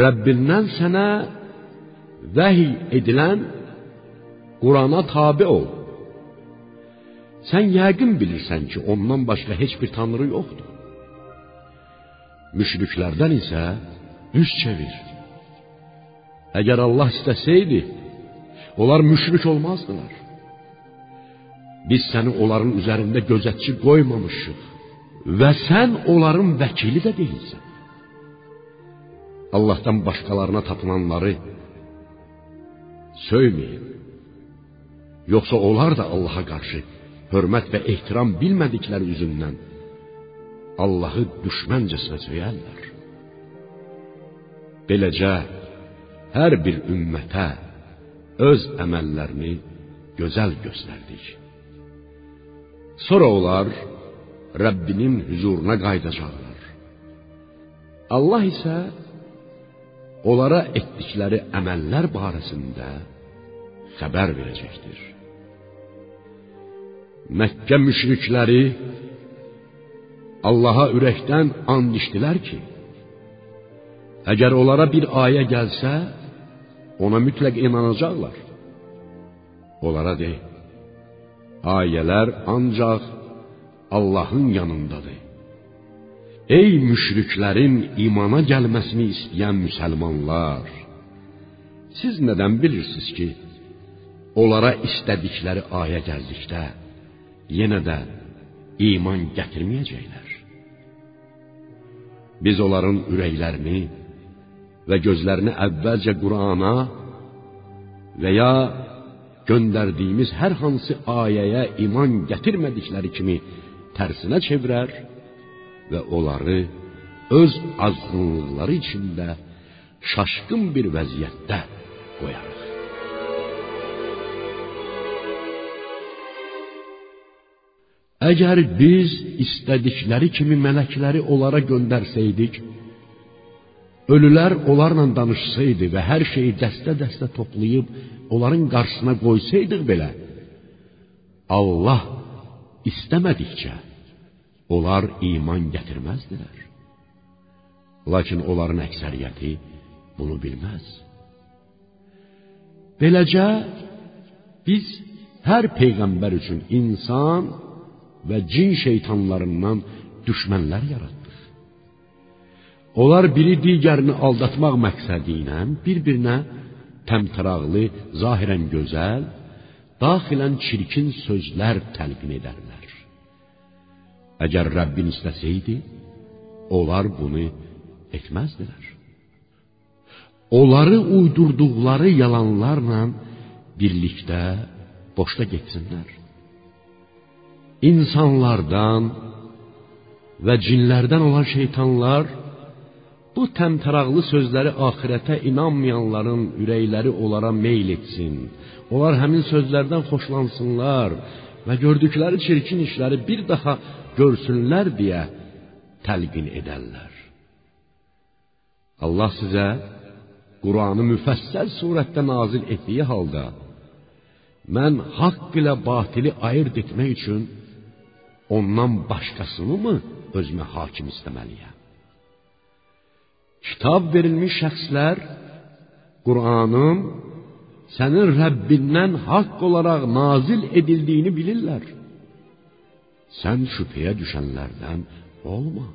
Rəbbindən sənə vəhiy edilən Qurana tabe ol. Sən yəqin bilirsən ki, ondan başqa heç bir tanrı yoxdur. Müşriklərdən isə üz çevir. Əgər Allah istəsəydi, onlar müşrik olmazdılar. Biz səni onların üzərində gözətçi qoymamışıq və sən onların vəkili də deyilsən. Allahdan başqalarına tapılanları söyməyin. Yoxsa onlar da Allaha qarşı hörmət və ehtiram bilmədikləri üzündən Allahı düşməncəsinə söyərlər. Beləcə hər bir ümmətə öz əməllərini gözəl göstərdik. Sonra onlar Rəbbinin huzuruna qayıdacaqlar. Allah isə onlara etdikləri əməllər barəsində xəbər verəcəkdir. Məkkə müşrikləri Allaha ürəkdən and içdilər ki, əgər onlara bir ayə gəlsə, ona mütləq inanacaqlar. Onlara de, ayələr ancaq Allahın yanındadır. Ey müşriklərin imana gəlməsini istəyən müsəlmanlar, siz nədən bilirsiniz ki, onlara istədikləri ayə gəldikdə yenə də iman gətirməyəcəklər? Biz onların ürəklərini və gözlərini əvvəlcə Qurana və ya göndərdiyimiz hər hansı ayəyə iman gətirmədikləri kimi tərsinə çevirər və onları öz azğınlıqları içində şaşqın bir vəziyyətdə qoyarıq. Əgər biz istədikləri kimi mələkləri onlara göndərsəydik, ölülər onlarla danışsaydı və hər şeyi dəstə-dəstə toplayıb onların qarşısına qoysaydıq belə, Allah istəmədikcə onlar iman gətirməzdilər. Lakin onların əksəriyyəti bunu bilməz. Beləcə biz hər peyğəmbər üçün insan və cin şeytanlarından düşmənlər yaratdıq. Onlar biri digərini aldatmaq məqsədi ilə bir-birinə təmtəraqlı, zahirən gözəl, daxilən çirkin sözlər təlqin edərlər. Əgər Rəbbin istəsəydi, onlar bunu etməzdilər. Onları uydurduqları yalanlarla birlikdə boşda getsinlər. İnsanlardan və cinlərdən olan şeytanlar bu təmtəraqlı sözləri axirətə inanmayanların ürəkləri onlara meyl etsin. Onlar həmin sözlərdən xoşlansınlar və gördükləri çirkin işləri bir daha görsünlər deyə təlqin edərlər. Allah sizə Qur'anı müfəssəl surətdə nazil etdiyi halda mən haqq ilə batili ayırd etmək üçün ondan başqasını mı özümə hakim istəməliyəm? Kitab verilmiş şəxslər Qur'anın sənin Rəbbindən haqq olaraq nazil edildiyini bilirlər. Sən şübhəyə düşənlərdən olma.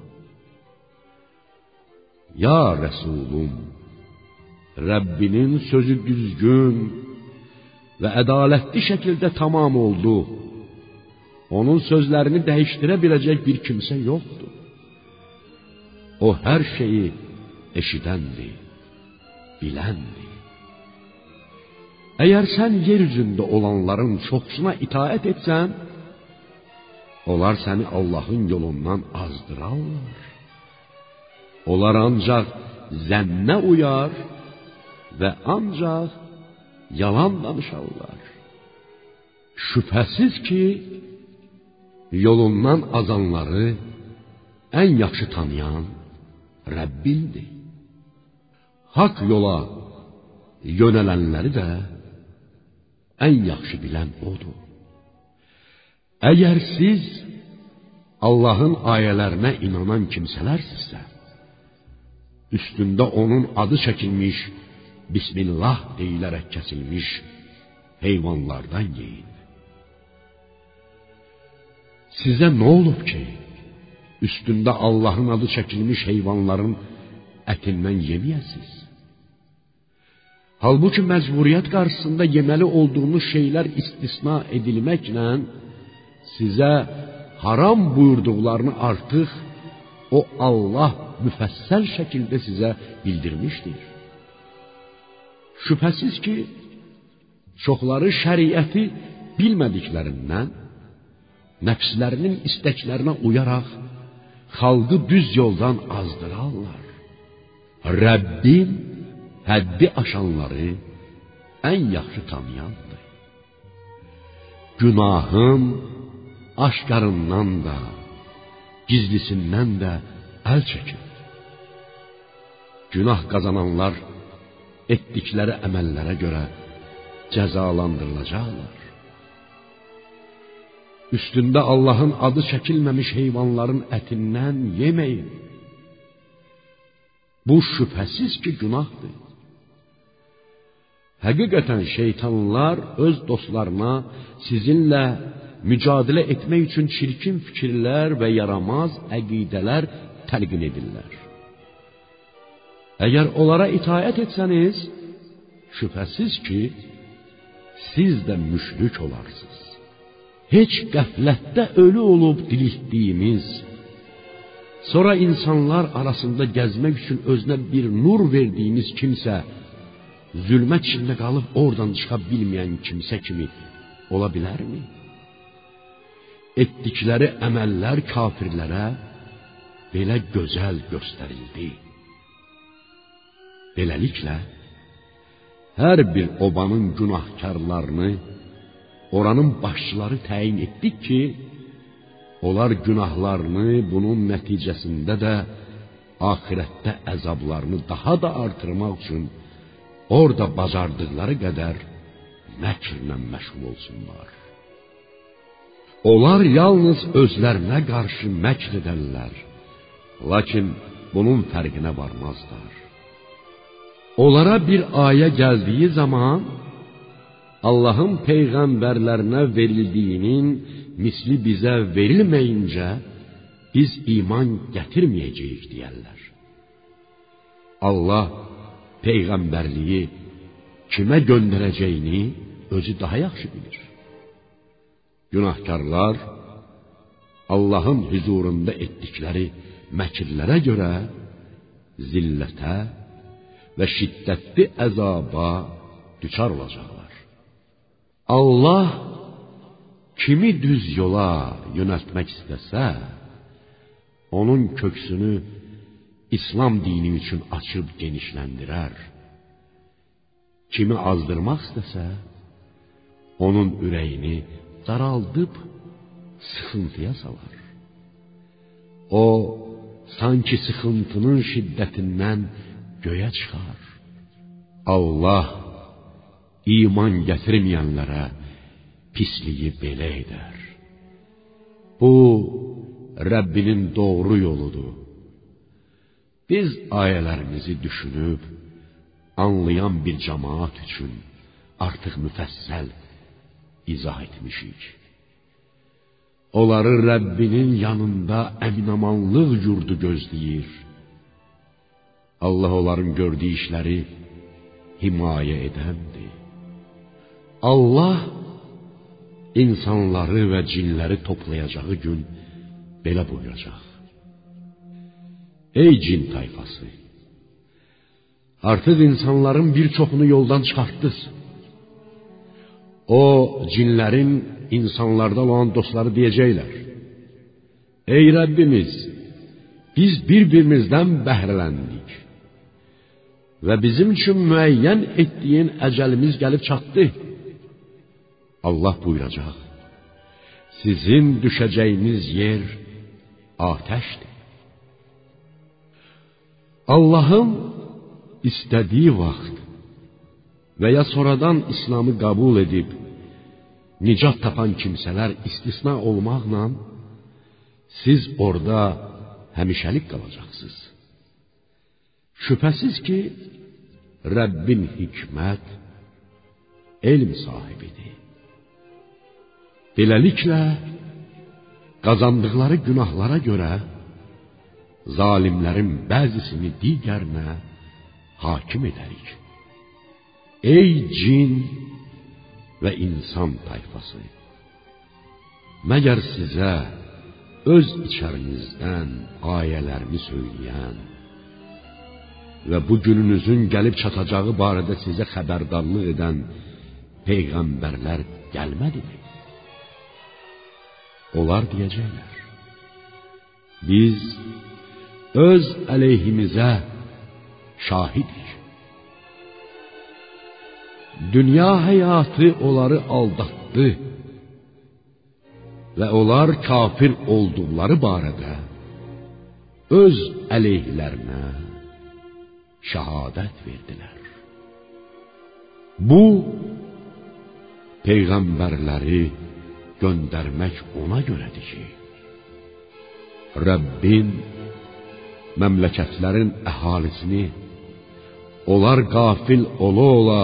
Ya Rəsulum, Rəbbinin sözü düzgün və ədalətli şəkildə tamam oldu. Onun sözlərini dəyişdirə biləcək bir kimsə yoxdur. O hər şeyi eşidəndir, biləndir. Əgər sən yer üzündə olanların çoxsuna itaət etsən, Onlar səni Allahın yolundan azdırarlar. Onlar ancaq zənnə uyar və ancaq yalan danışarlar. Şübhəsiz ki, yolundan azanları ən yaxşı tanıyan Rəbbindir. Haqq yola yönələnləri də ən yaxşı bilən odur. Əgər siz Allahın ayələrinə inanan kimsələrsinizsə, üstündə onun adı çəkilmiş, Bismillah deyilərək kəsilmiş heyvanlardan yeyin. Sizə nə olub ki, üstündə Allahın adı çəkilmiş heyvanların ətindən yeməyəsiz? Halbuki məcburiyyət qarşısında yeməli olduğunuz şeylər istisna edilməklə sizə haram buyurduqlarını artıq o Allah müfəssəl şəkildə sizə bildirmişdir. Şübhəsiz ki, çoxları şəriəti bilmədiklərindən nəfslərinin istəklərinə uyaraq xalqı düz yoldan azdırarlar. Rəbbin həddi aşanları ən yaxşı tanıyandır. Günahın aşkarından da, gizlisindən də əl çəkin. Günah qazananlar etdikləri əməllərə görə cəzalandırılacaqlar. Üstündə Allahın adı çəkilməmiş heyvanların ətindən yeməyin. Bu şübhəsiz ki, günahdır. Həqiqətən şeytanlar öz dostlarına sizinlə mücadilə etmək üçün çirkin fikirlər və yaramaz əqidələr təlqin edirlər. Əgər onlara itaət etsəniz, şübhəsiz ki, siz də müşrik olarsınız. Heç qəflətdə ölü olub diriltdiyimiz, sonra insanlar arasında gəzmək üçün özünə bir nur verdiyiniz kimsə, zülmət içində qalıb oradan çıxa bilməyən kimsə kimi ola bilərmi? Etdikləri əməllər kafirlərə belə gözəl göstərildi. Beləliklə, hər bir obanın günahkarlarını oranın başçıları təyin etdik ki, onlar günahlarını bunun nəticəsində də axirətdə əzablarını daha da artırmaq üçün orada bacardıqları qədər məkrlə məşğul olsunlar. Onlar yalnız özlərinə qarşı məkr edərlər, lakin bunun fərqinə varmazlar. Onlara bir ayə gəldiyi zaman Allahın peyğəmbərlərinə verildiyinin misli bizə verilməyincə biz iman gətirməyəcəyik deyərlər. Allah peyğəmbərliyi kimə göndərəcəyini özü daha yaxşı bilir. Günahkarlar Allahın huzurunda etdikləri məkirlərə görə zillətə və şiddətli əzaba düçar olacaqlar. Allah kimi düz yola yönəltmək istəsə, onun köksünü İslam dini üçün açıb genişləndirər. Kimi azdırmaq istəsə, onun ürəyini daraldıb sıxıntıya salar. O sanki sıxıntının şiddətindən göyə çıxar. Allah iman gətirməyənlərə pisliyi belə edər. Bu Rəbbinin doğru yoludur. Biz ayələrimizi düşünüb anlayan bir cemaat üçün artıq müfəssəl izah etmişik. Onları Rəbbinin yanında əminamanlıq yurdu gözləyir. Allah onların gördüyü işləri himayə edəndir. Allah insanları və cinləri toplayacağı gün belə buyuracaq. Ey cin tayfası! Artıq insanların bir çoxunu yoldan çıxartdınız. O, cinlərin insanlarda olan dostları deyəcəklər. Ey Rəbbimiz, biz bir-birimizdən bəhrələndik və bizim üçün müəyyən etdiyin əcəlimiz gəlib çatdı. Allah buyuracaq: Sizin düşəcəyiniz yer atəşdir. Allahın istədiyi vaxt və ya sonradan İslamı qəbul edib nicat tapan kimsələr istisna olmaqla siz orada həmişəlik qalacaqsınız. Şübhəsiz ki, Rəbbin hikmət, elm sahibidir. Beləliklə, qazandıqları günahlara görə zalimlərin bəzisini digərinə hakim edərik. Ey cin və insan tayfası! Məgər sizə öz içərinizdən ayələrimi söyləyən və bu gününüzün gəlib çatacağı barədə sizə xəbərdarlıq edən peyğəmbərlər gəlmədimi? Onlar deyəcəklər: Biz öz əleyhimizə şahidik. Dünya həyatı onları aldatdı və onlar kafir olduqları barədə öz əleyhlərinə şahadət verdilər. Bu peyğəmbərləri göndərmək ona görədir ki, Rəbbin məmləkətlərin əhalisini onlar qafil ola-ola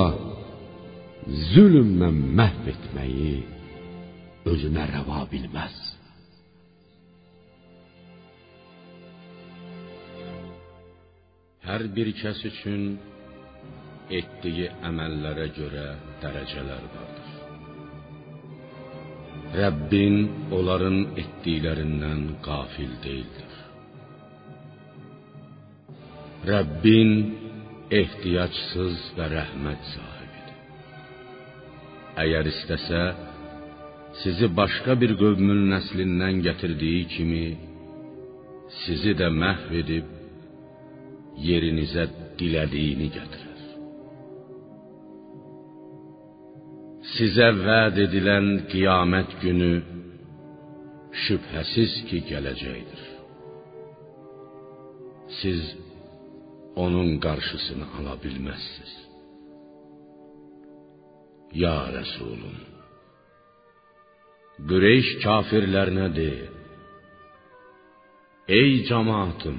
zülmlə məhv etməyi özünə rəva bilməz. Hər bir kəs üçün etdiyi əməllərə görə dərəcələr vardır. Rəbbin onların etdiklərindən qafil deyildir. Rəbbin ehtiyacsız və rəhmət sahibidir. Əgər istəsə, sizi başqa bir qövmün nəslindən gətirdiyi kimi sizi də məhv edib yerinizə dilədiyini gətirər. Sizə vəd edilən qiyamət günü şübhəsiz ki gələcəkdir. Siz onun qarşısını ala bilməzsiniz. Ya Rəsulüm, Qureyş kafirlərinə de: Ey cemaatım,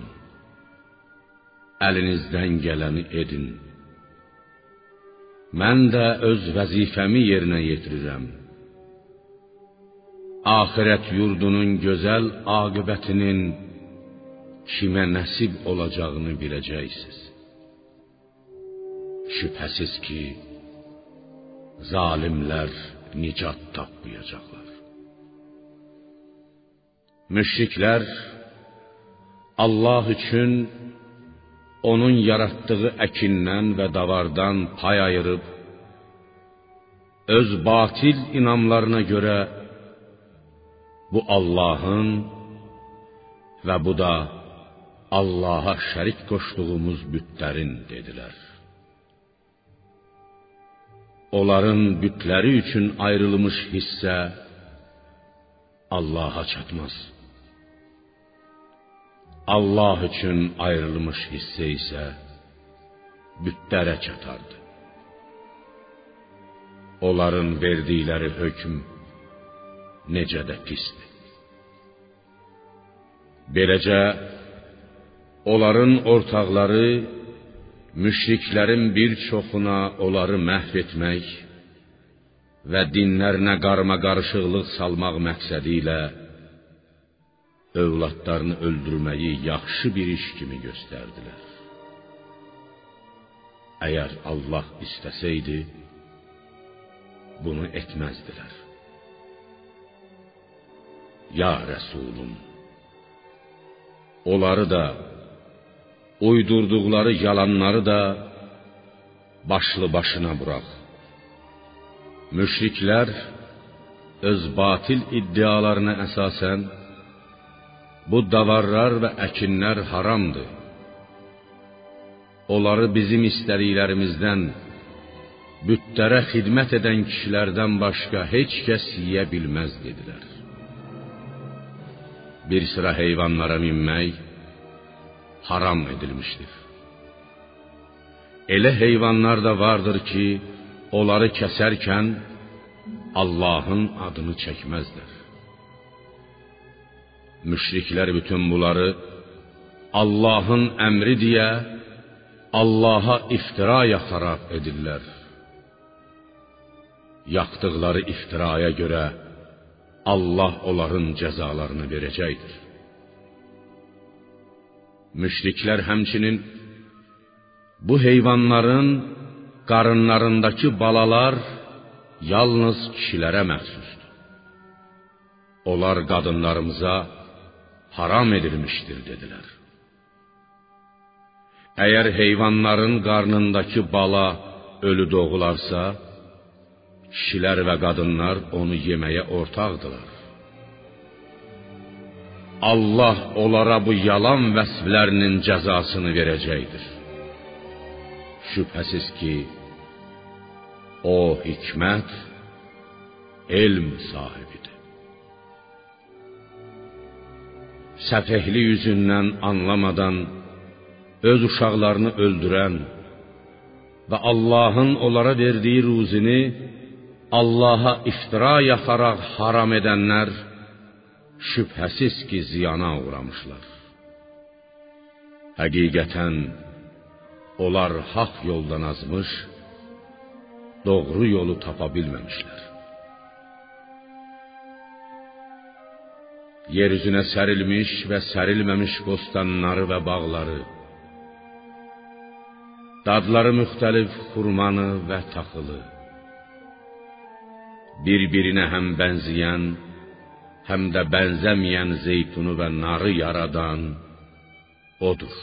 əlinizdən gələni edin. Mən də öz vəzifəmi yerinə yetirirəm. Axirət yurdunun gözəl aqibətinin kimə nəsib olacağını biləcəksiniz. Şübhəsiz ki, zalimlər nicat tapmayacaqlar. Müşriklər Allah üçün onun yaratdığı əkindən və davardan pay ayırıb öz batil inamlarına görə bu Allahın və bu da Allaha şərik qoşduğumuz bütlərin dedilər. Onların bütləri üçün ayrılmış hissə Allaha çatmaz. Allah üçün ayrılmış hissə isə bütlərə çatardı. Onların verdikləri hökm necə də pisdir. Beləcə onların ortaqları müşriklərin bir çoxuna onları məhv etmək və dinlərinə qarma-qarışıqlıq salmaq məqsədi ilə övladlarını öldürməyi yaxşı bir iş kimi göstərdilər. Əgər Allah istəsəydi, bunu etməzdilər. Ya Rəsulum, onları da, uydurduqları yalanları da başlı başına burax. Müşriklər öz batil iddialarına əsasən Bu davarlar və əkinlər haramdır. Onları bizim istədiklərimizdən bütlərə xidmət edən kişilərdən başqa heç kəs yeyə bilməz dedilər. Bir sıra heyvanlara minmək haram edilmişdir. Elə heyvanlar da vardır ki, onları kəsərkən Allahın adını çəkməzlər. Müşriklər bütün bunları Allahın əmri deyə Allaha iftira yaxaraq edirlər. Yaxdıqları iftiraya görə Allah onların cəzalarını verəcəkdir. Müşriklər həmçinin bu heyvanların qarınlarındakı balalar yalnız kişilərə məxsusdur. Onlar qadınlarımıza haram edilmişdir dedilər. Əgər heyvanların qarnındakı bala ölü doğularsa, kişilər və qadınlar onu yeməyə ortaqdılar. Allah onlara bu yalan vəsflərinin cəzasını verəcəkdir. Şübhəsiz ki, o hikmət, elm sahibidir. Səfehli yüzündən anlamadan öz uşaqlarını öldürən və Allahın onlara verdiyi ruzini Allaha iftira yaxaraq haram edənlər şübhəsiz ki, ziyana uğramışlar. Həqiqətən onlar haqq yoldan azmış, doğru yolu tapa bilməmişlər. Yer üzünə sərilmiş və sərilməmiş bostanları və bağları, dadları müxtəlif xurmanı və taxılı, bir-birinə həm bənzəyən, həm də bənzəməyən zeytunu və narı yaradan odur.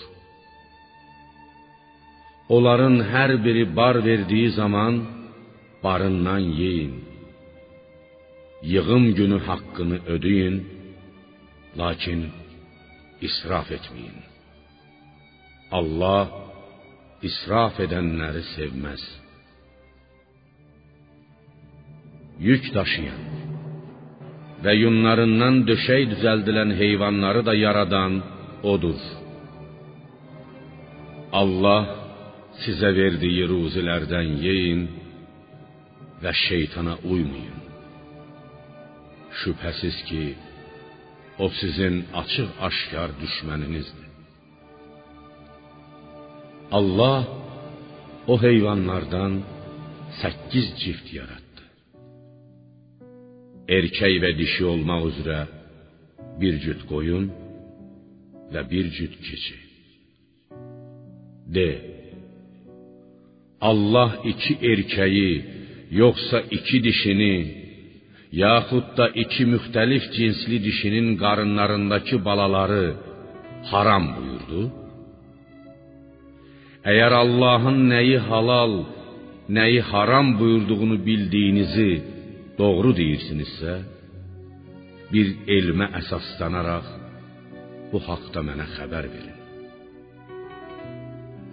Onların hər biri bar verdiyi zaman barından yeyin. Yığım günü haqqını ödeyin, lakin israf etməyin. Allah israf edənləri sevməz. Yük daşıyan və yunlarından döşək düzəldilən heyvanları da yaradan odur. Allah sizə verdiyi ruzilərdən yeyin və şeytana uymayın. Şübhəsiz ki, o sizin açıq-aşkar düşməninizdir. Allah o heyvanlardan səkkiz cift yaratdı. Erkək və dişi olmaq üzrə bir cüt qoyun və bir cüt keçi. De, Allah iki erkəyi yoxsa iki dişini, yaxud da iki müxtəlif cinsli dişinin qarınlarındakı balaları haram buyurdu? Əgər Allahın nəyi halal, nəyi haram buyurduğunu bildiyinizi doğru deyirsinizsə, bir elmə əsaslanaraq bu haqqda mənə xəbər verin.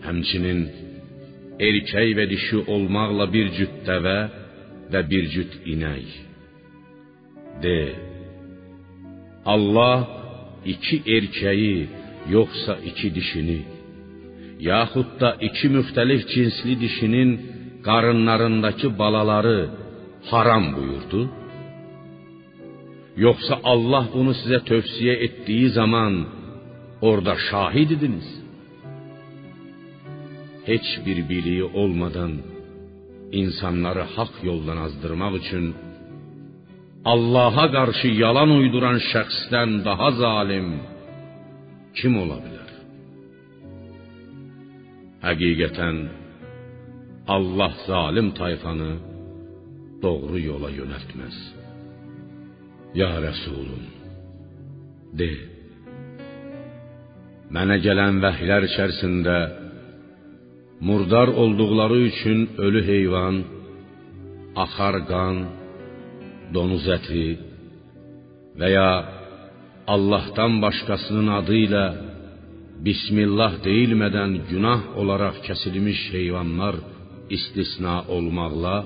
Həmçinin erkək və dişi olmaqla bir cüt dəvə və bir cüt inək. De, Allah iki erkəyi yoxsa iki dişini, yaxud da iki müxtəlif cinsli dişinin qarınlarındakı balaları haram buyurdu? Yoxsa Allah bunu sizə tövsiyə etdiyi zaman orada şahid idiniz? heç bir biliyi olmadan insanları haqq yoldan azdırmaq üçün Allaha qarşı yalan uyduran şəxsdən daha zalim kim ola bilər? Həqiqətən Allah zalim tayfanı doğru yola yönəltməz. Ya Rəsulum, de, mənə gələn vəhlər içərisində murdar olduqları üçün ölü heyvan, axar qan, donuz əti və ya Allahdan başqasının Bismillah deyilmədən günah olaraq kəsilmiş heyvanlar istisna olmaqla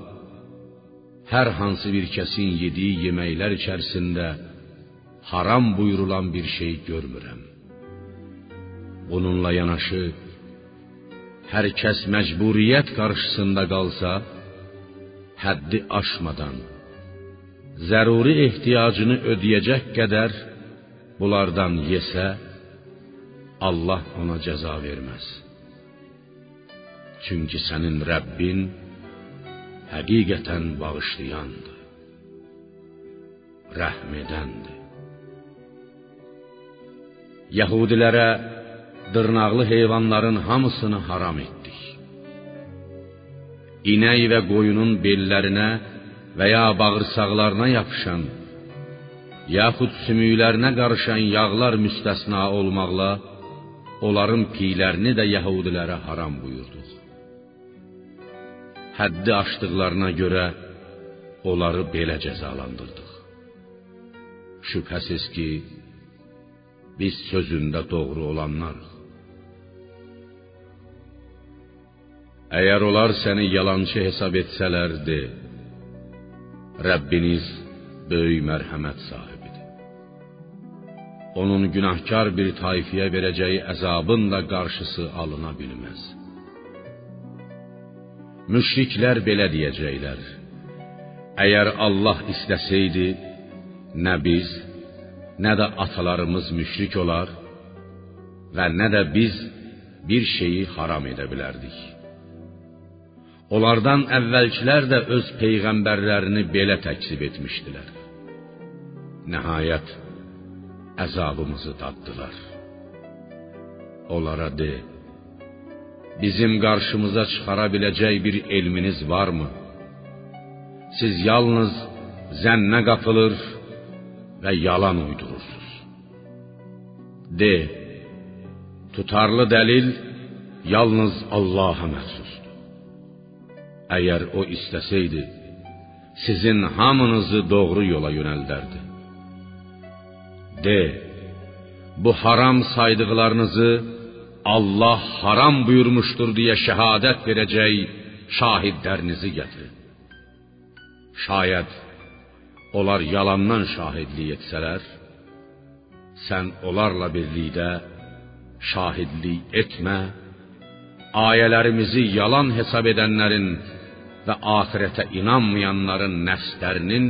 hər hansı bir kəsin yediyi yeməklər içərisində haram buyurulan bir şey görmürəm. Bununla yanaşı hər kəs məcburiyyət qarşısında qalsa, həddi aşmadan zəruri ehtiyacını ödəyəcək qədər bunlardan yesə, Allah ona cəza verməz. Çünki sənin Rəbbin həqiqətən bağışlayandır, rəhm edəndir. Yahudilərə dırnaqlı heyvanların hamısını haram etdik. İnək və qoyunun bellərinə və ya bağırsaqlarına yapışan, yaxud sümüklərinə qarışan yağlar müstəsna olmaqla, onların piylərini də yəhudilərə haram buyurduq. Həddi aşdıqlarına görə onları belə cəzalandırdıq. Şübhəsiz ki, biz sözündə doğru olanlarıq. Əgər onlar səni yalançı hesab etsələrdi, Rəbbiniz böyük mərhəmət sahibidir. Onun günahkar bir tayfiyə verəcəyi əzabın da qarşısı alına bilməz. Müşriklər belə deyəcəklər: Əgər Allah istəsəydi, nə biz, nə də atalarımız müşrik olar və nə də biz bir şeyi haram edə bilərdik. Onlardan əvvəlkilər də öz peyğəmbərlərini belə təkzib etmişdilər. Nəhayət əzabımızı daddılar. Onlara de: Bizim qarşımıza çıxara bir elminiz varmı? Siz yalnız zənnə qapılır və yalan uydurursunuz. De: Tutarlı dəlil yalnız Allah'a məxsusdur. Əgər o istəsəydi, sizin hamınızı doğru yola yönəldərdi. De, bu haram saydıqlarınızı Allah haram buyurmuşdur deyə şəhadət verəcək şahidlərinizi gətirin. Şayət onlar yalandan şahidlik etsələr, sən onlarla birlikdə şahidlik etmə, ayələrimizi yalan hesab edənlərin və axirətə inanmayanların nəfslərinin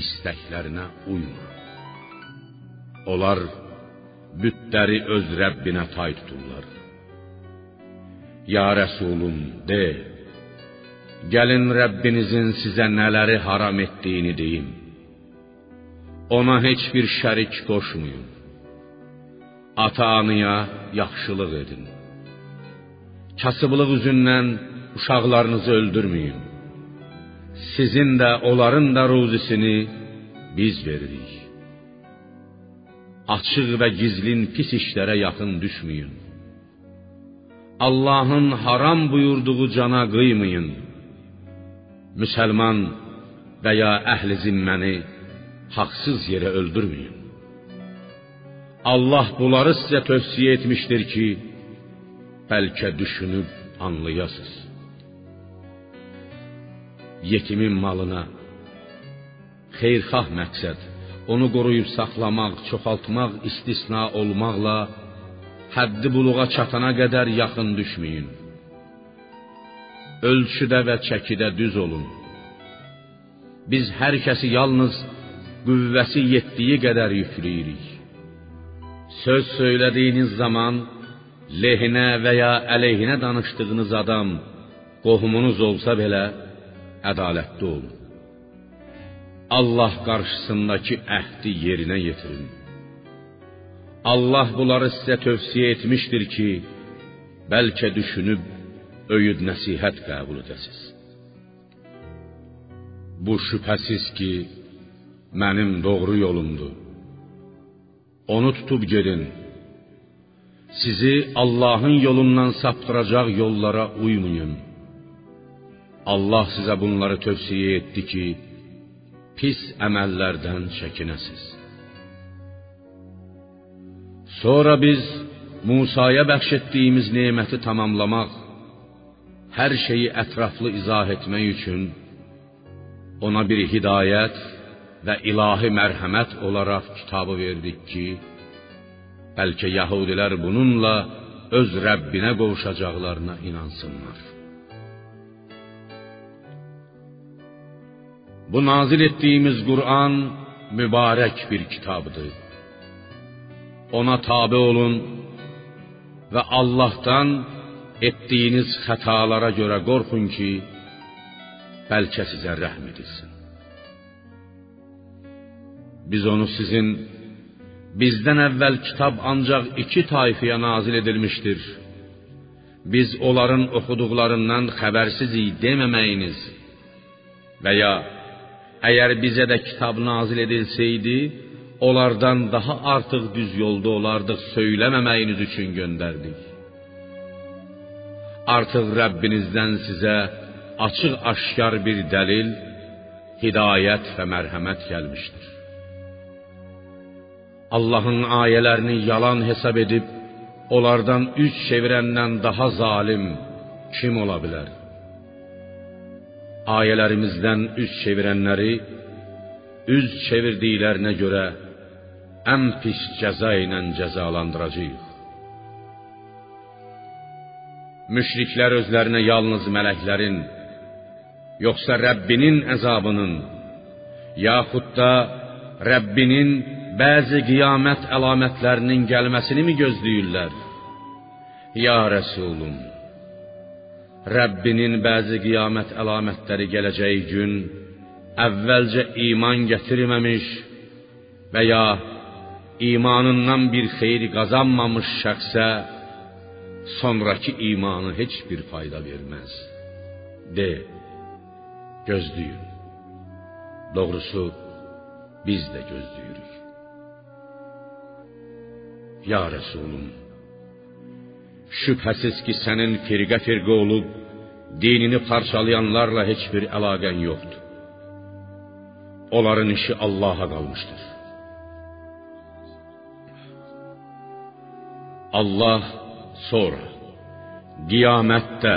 istəklərinə uyma. Onlar bütləri öz Rəbbinə tay tuturlar. Ya Rəsulum, de, gəlin Rəbbinizin sizə nələri haram etdiyini deyim. Ona heç bir şərik qoşmayın. Ata-anıya yaxşılıq edin. Kasıblıq üzündən uşaqlarınızı öldürməyin. Sizin də, onların da ruzisini biz veririk. Açıq və gizlin pis işlərə yaxın düşməyin. Allahın haram buyurduğu cana qıymayın. Müsəlman və ya əhli zimməni haqsız yerə öldürməyin. Allah bunları sizə tövsiyə etmişdir ki, bəlkə düşünüb anlayasınız yetimin malına xeyirxah məqsəd onu qoruyub saxlamaq, çoxaltmaq istisna olmaqla həddi buluğa çatana qədər yaxın düşməyin. Ölçüdə və çəkidə düz olun. Biz hər kəsi yalnız qüvvəsi yetdiyi qədər yükləyirik. Söz söylədiyiniz zaman lehinə və ya əleyhinə danışdığınız adam qohumunuz olsa belə ədalətli olun. Allah qarşısındakı əhdi yerinə yetirin. Allah bunları sizə tövsiyə etmişdir ki, bəlkə düşünüb öyüd nəsihət qəbul edəsiz. Bu şübhəsiz ki, mənim doğru yolumdur. Onu tutub gedin. Sizi Allahın yolundan saptıracaq yollara uymayın. Allah sizə bunları tövsiyə etdi ki, pis əməllərdən çəkinəsiz. Sonra biz Musaya bəxş etdiyimiz neməti tamamlamaq, hər şeyi ətraflı izah etmək üçün ona bir hidayət və ilahi mərhəmət olaraq kitabı verdik ki, bəlkə yəhudilər bununla öz Rəbbinə qovuşacaqlarına inansınlar. Bu nazil etdiyimiz Qur'an mübarək bir kitabdır. Ona tabe olun və Allahdan etdiyiniz xətalara görə qorxun ki, bəlkə sizə rəhm edilsin. Biz onu sizin bizdən əvvəl kitab ancaq iki tayfaya nazil edilmişdir. Biz onların oxuduqlarından xəbərsizik deməməyiniz və ya əgər bizə də kitab nazil edilsəydi, onlardan daha artıq düz yolda olardıq söyləməməyiniz üçün göndərdik. Artıq Rəbbinizdən sizə açıq-aşkar bir dəlil, hidayət və mərhəmət gəlmişdir. Allahın ayələrini yalan hesab edib onlardan üz çevirəndən daha zalim kim ola bilər? Ayələrimizdən üz çevirənləri üz çevirdiklərinə görə ən pis cəza ilə cəzalandıracağıq. Müşriklər özlərinə yalnız mələklərin, yoxsa Rəbbinin əzabının, yaxud da Rəbbinin bəzi qiyamət əlamətlərinin gəlməsini mi gözləyirlər? Ya Rəsulum, Rəbbinin bəzi qiyamət əlamətləri gələcəyi gün əvvəlcə iman gətirməmiş və ya imanından bir xeyir qazanmamış şəxsə sonrakı imanı heç bir fayda verməz. De, gözləyin. Doğrusu biz də gözləyirik. Ya Rəsulum, şübhəsiz ki, sənin firqə-firqə olub dinini parçalayanlarla heç bir əlaqən yoxdur. Onların işi Allaha qalmışdır. Allah sonra qiyamətdə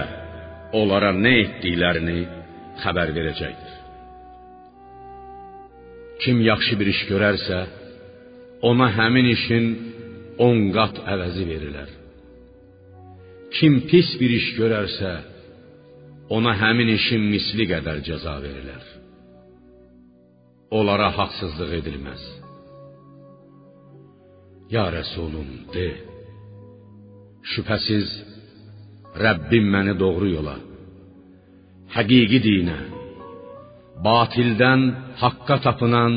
onlara nə etdiklərini xəbər verəcəkdir. Kim yaxşı bir iş görərsə, ona həmin işin 10 qat əvəzi verilər. Kim pis bir iş görərsə, ona həmin işin misli qədər cəza verilər. Onlara haqsızlıq edilməz. Ya Rəsulum, de: Şübhəsiz Rəbbim məni doğru yola, həqiqi dinə, batildən haqqa tapınan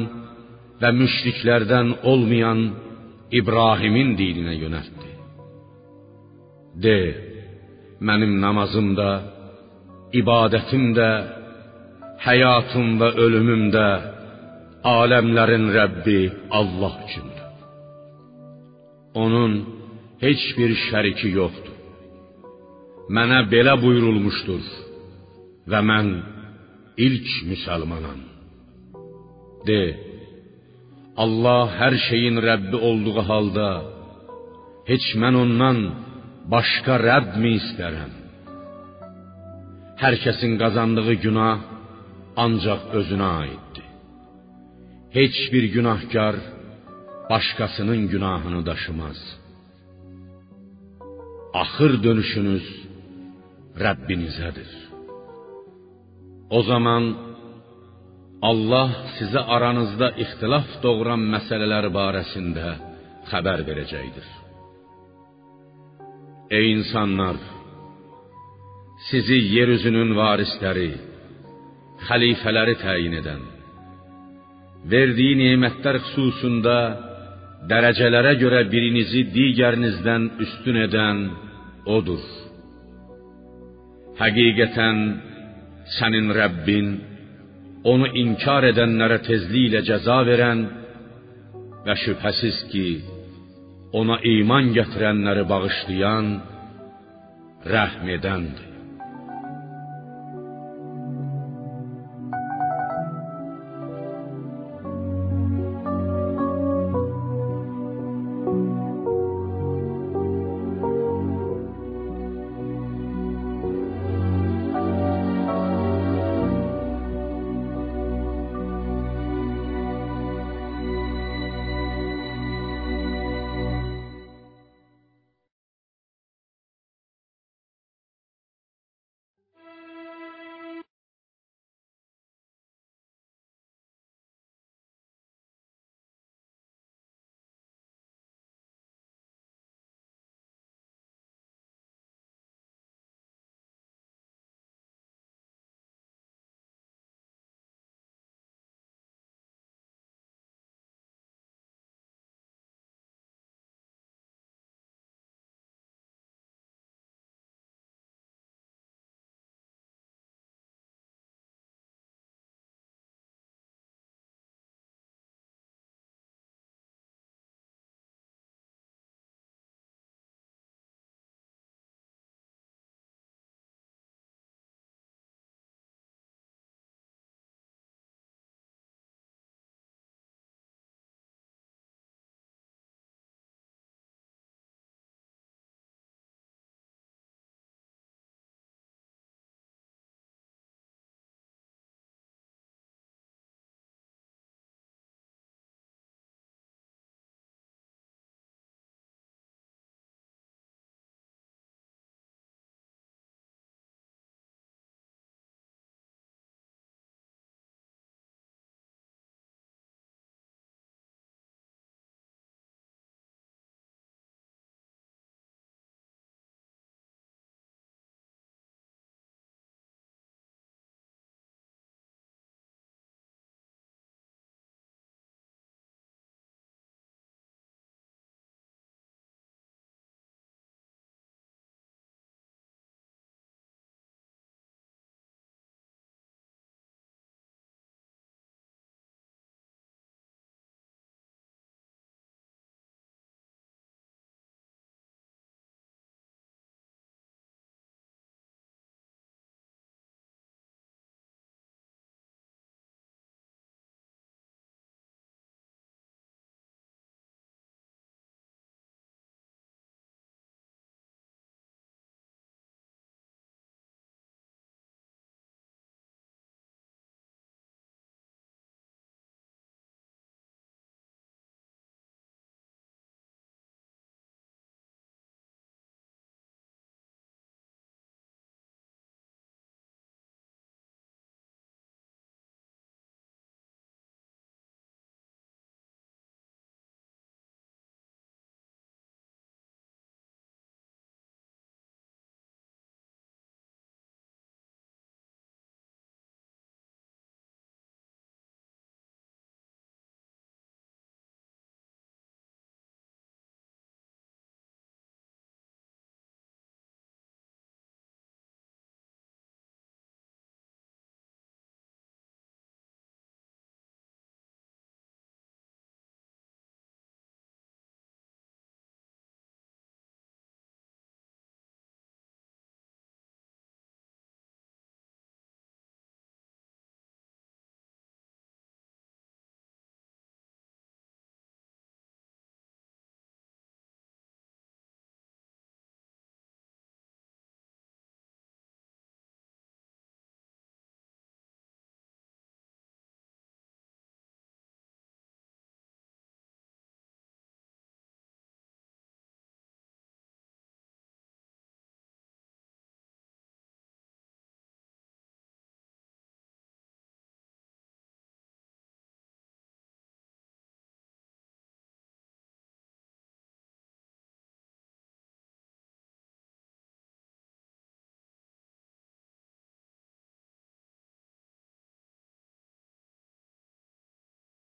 və müşriklərdən olmayan İbrahimin dininə yönəltdi. De, mənim namazım da, ibadətim də, həyatım və ölümüm də aləmlərin Rəbbi Allah üçündür. Onun heç bir şəriki yoxdur. Mənə belə buyurulmuşdur və mən ilk müsəlmanam. De, Allah hər şeyin Rəbbi olduğu halda heç mən ondan başqa Rəbb mi istərəm? Hər kəsin qazandığı günah ancaq özünə aiddir. Heç bir günahkar başqasının günahını daşımaz. Axır dönüşünüz Rəbbinizədir. O zaman Allah sizə aranızda ixtilaf doğuran məsələlər barəsində xəbər verəcəkdir. Ey insanlar, sizi yer üzünün varisləri, xəlifələri təyin edən, verdiyi nemətlər xüsusunda dərəcələrə görə birinizi digərinizdən üstün edən odur. Həqiqətən sənin Rəbbin onu inkar edənlərə tezliklə cəza verən və şübhəsiz ki, ona iman gətirənləri bağışlayan, rəhm edəndir.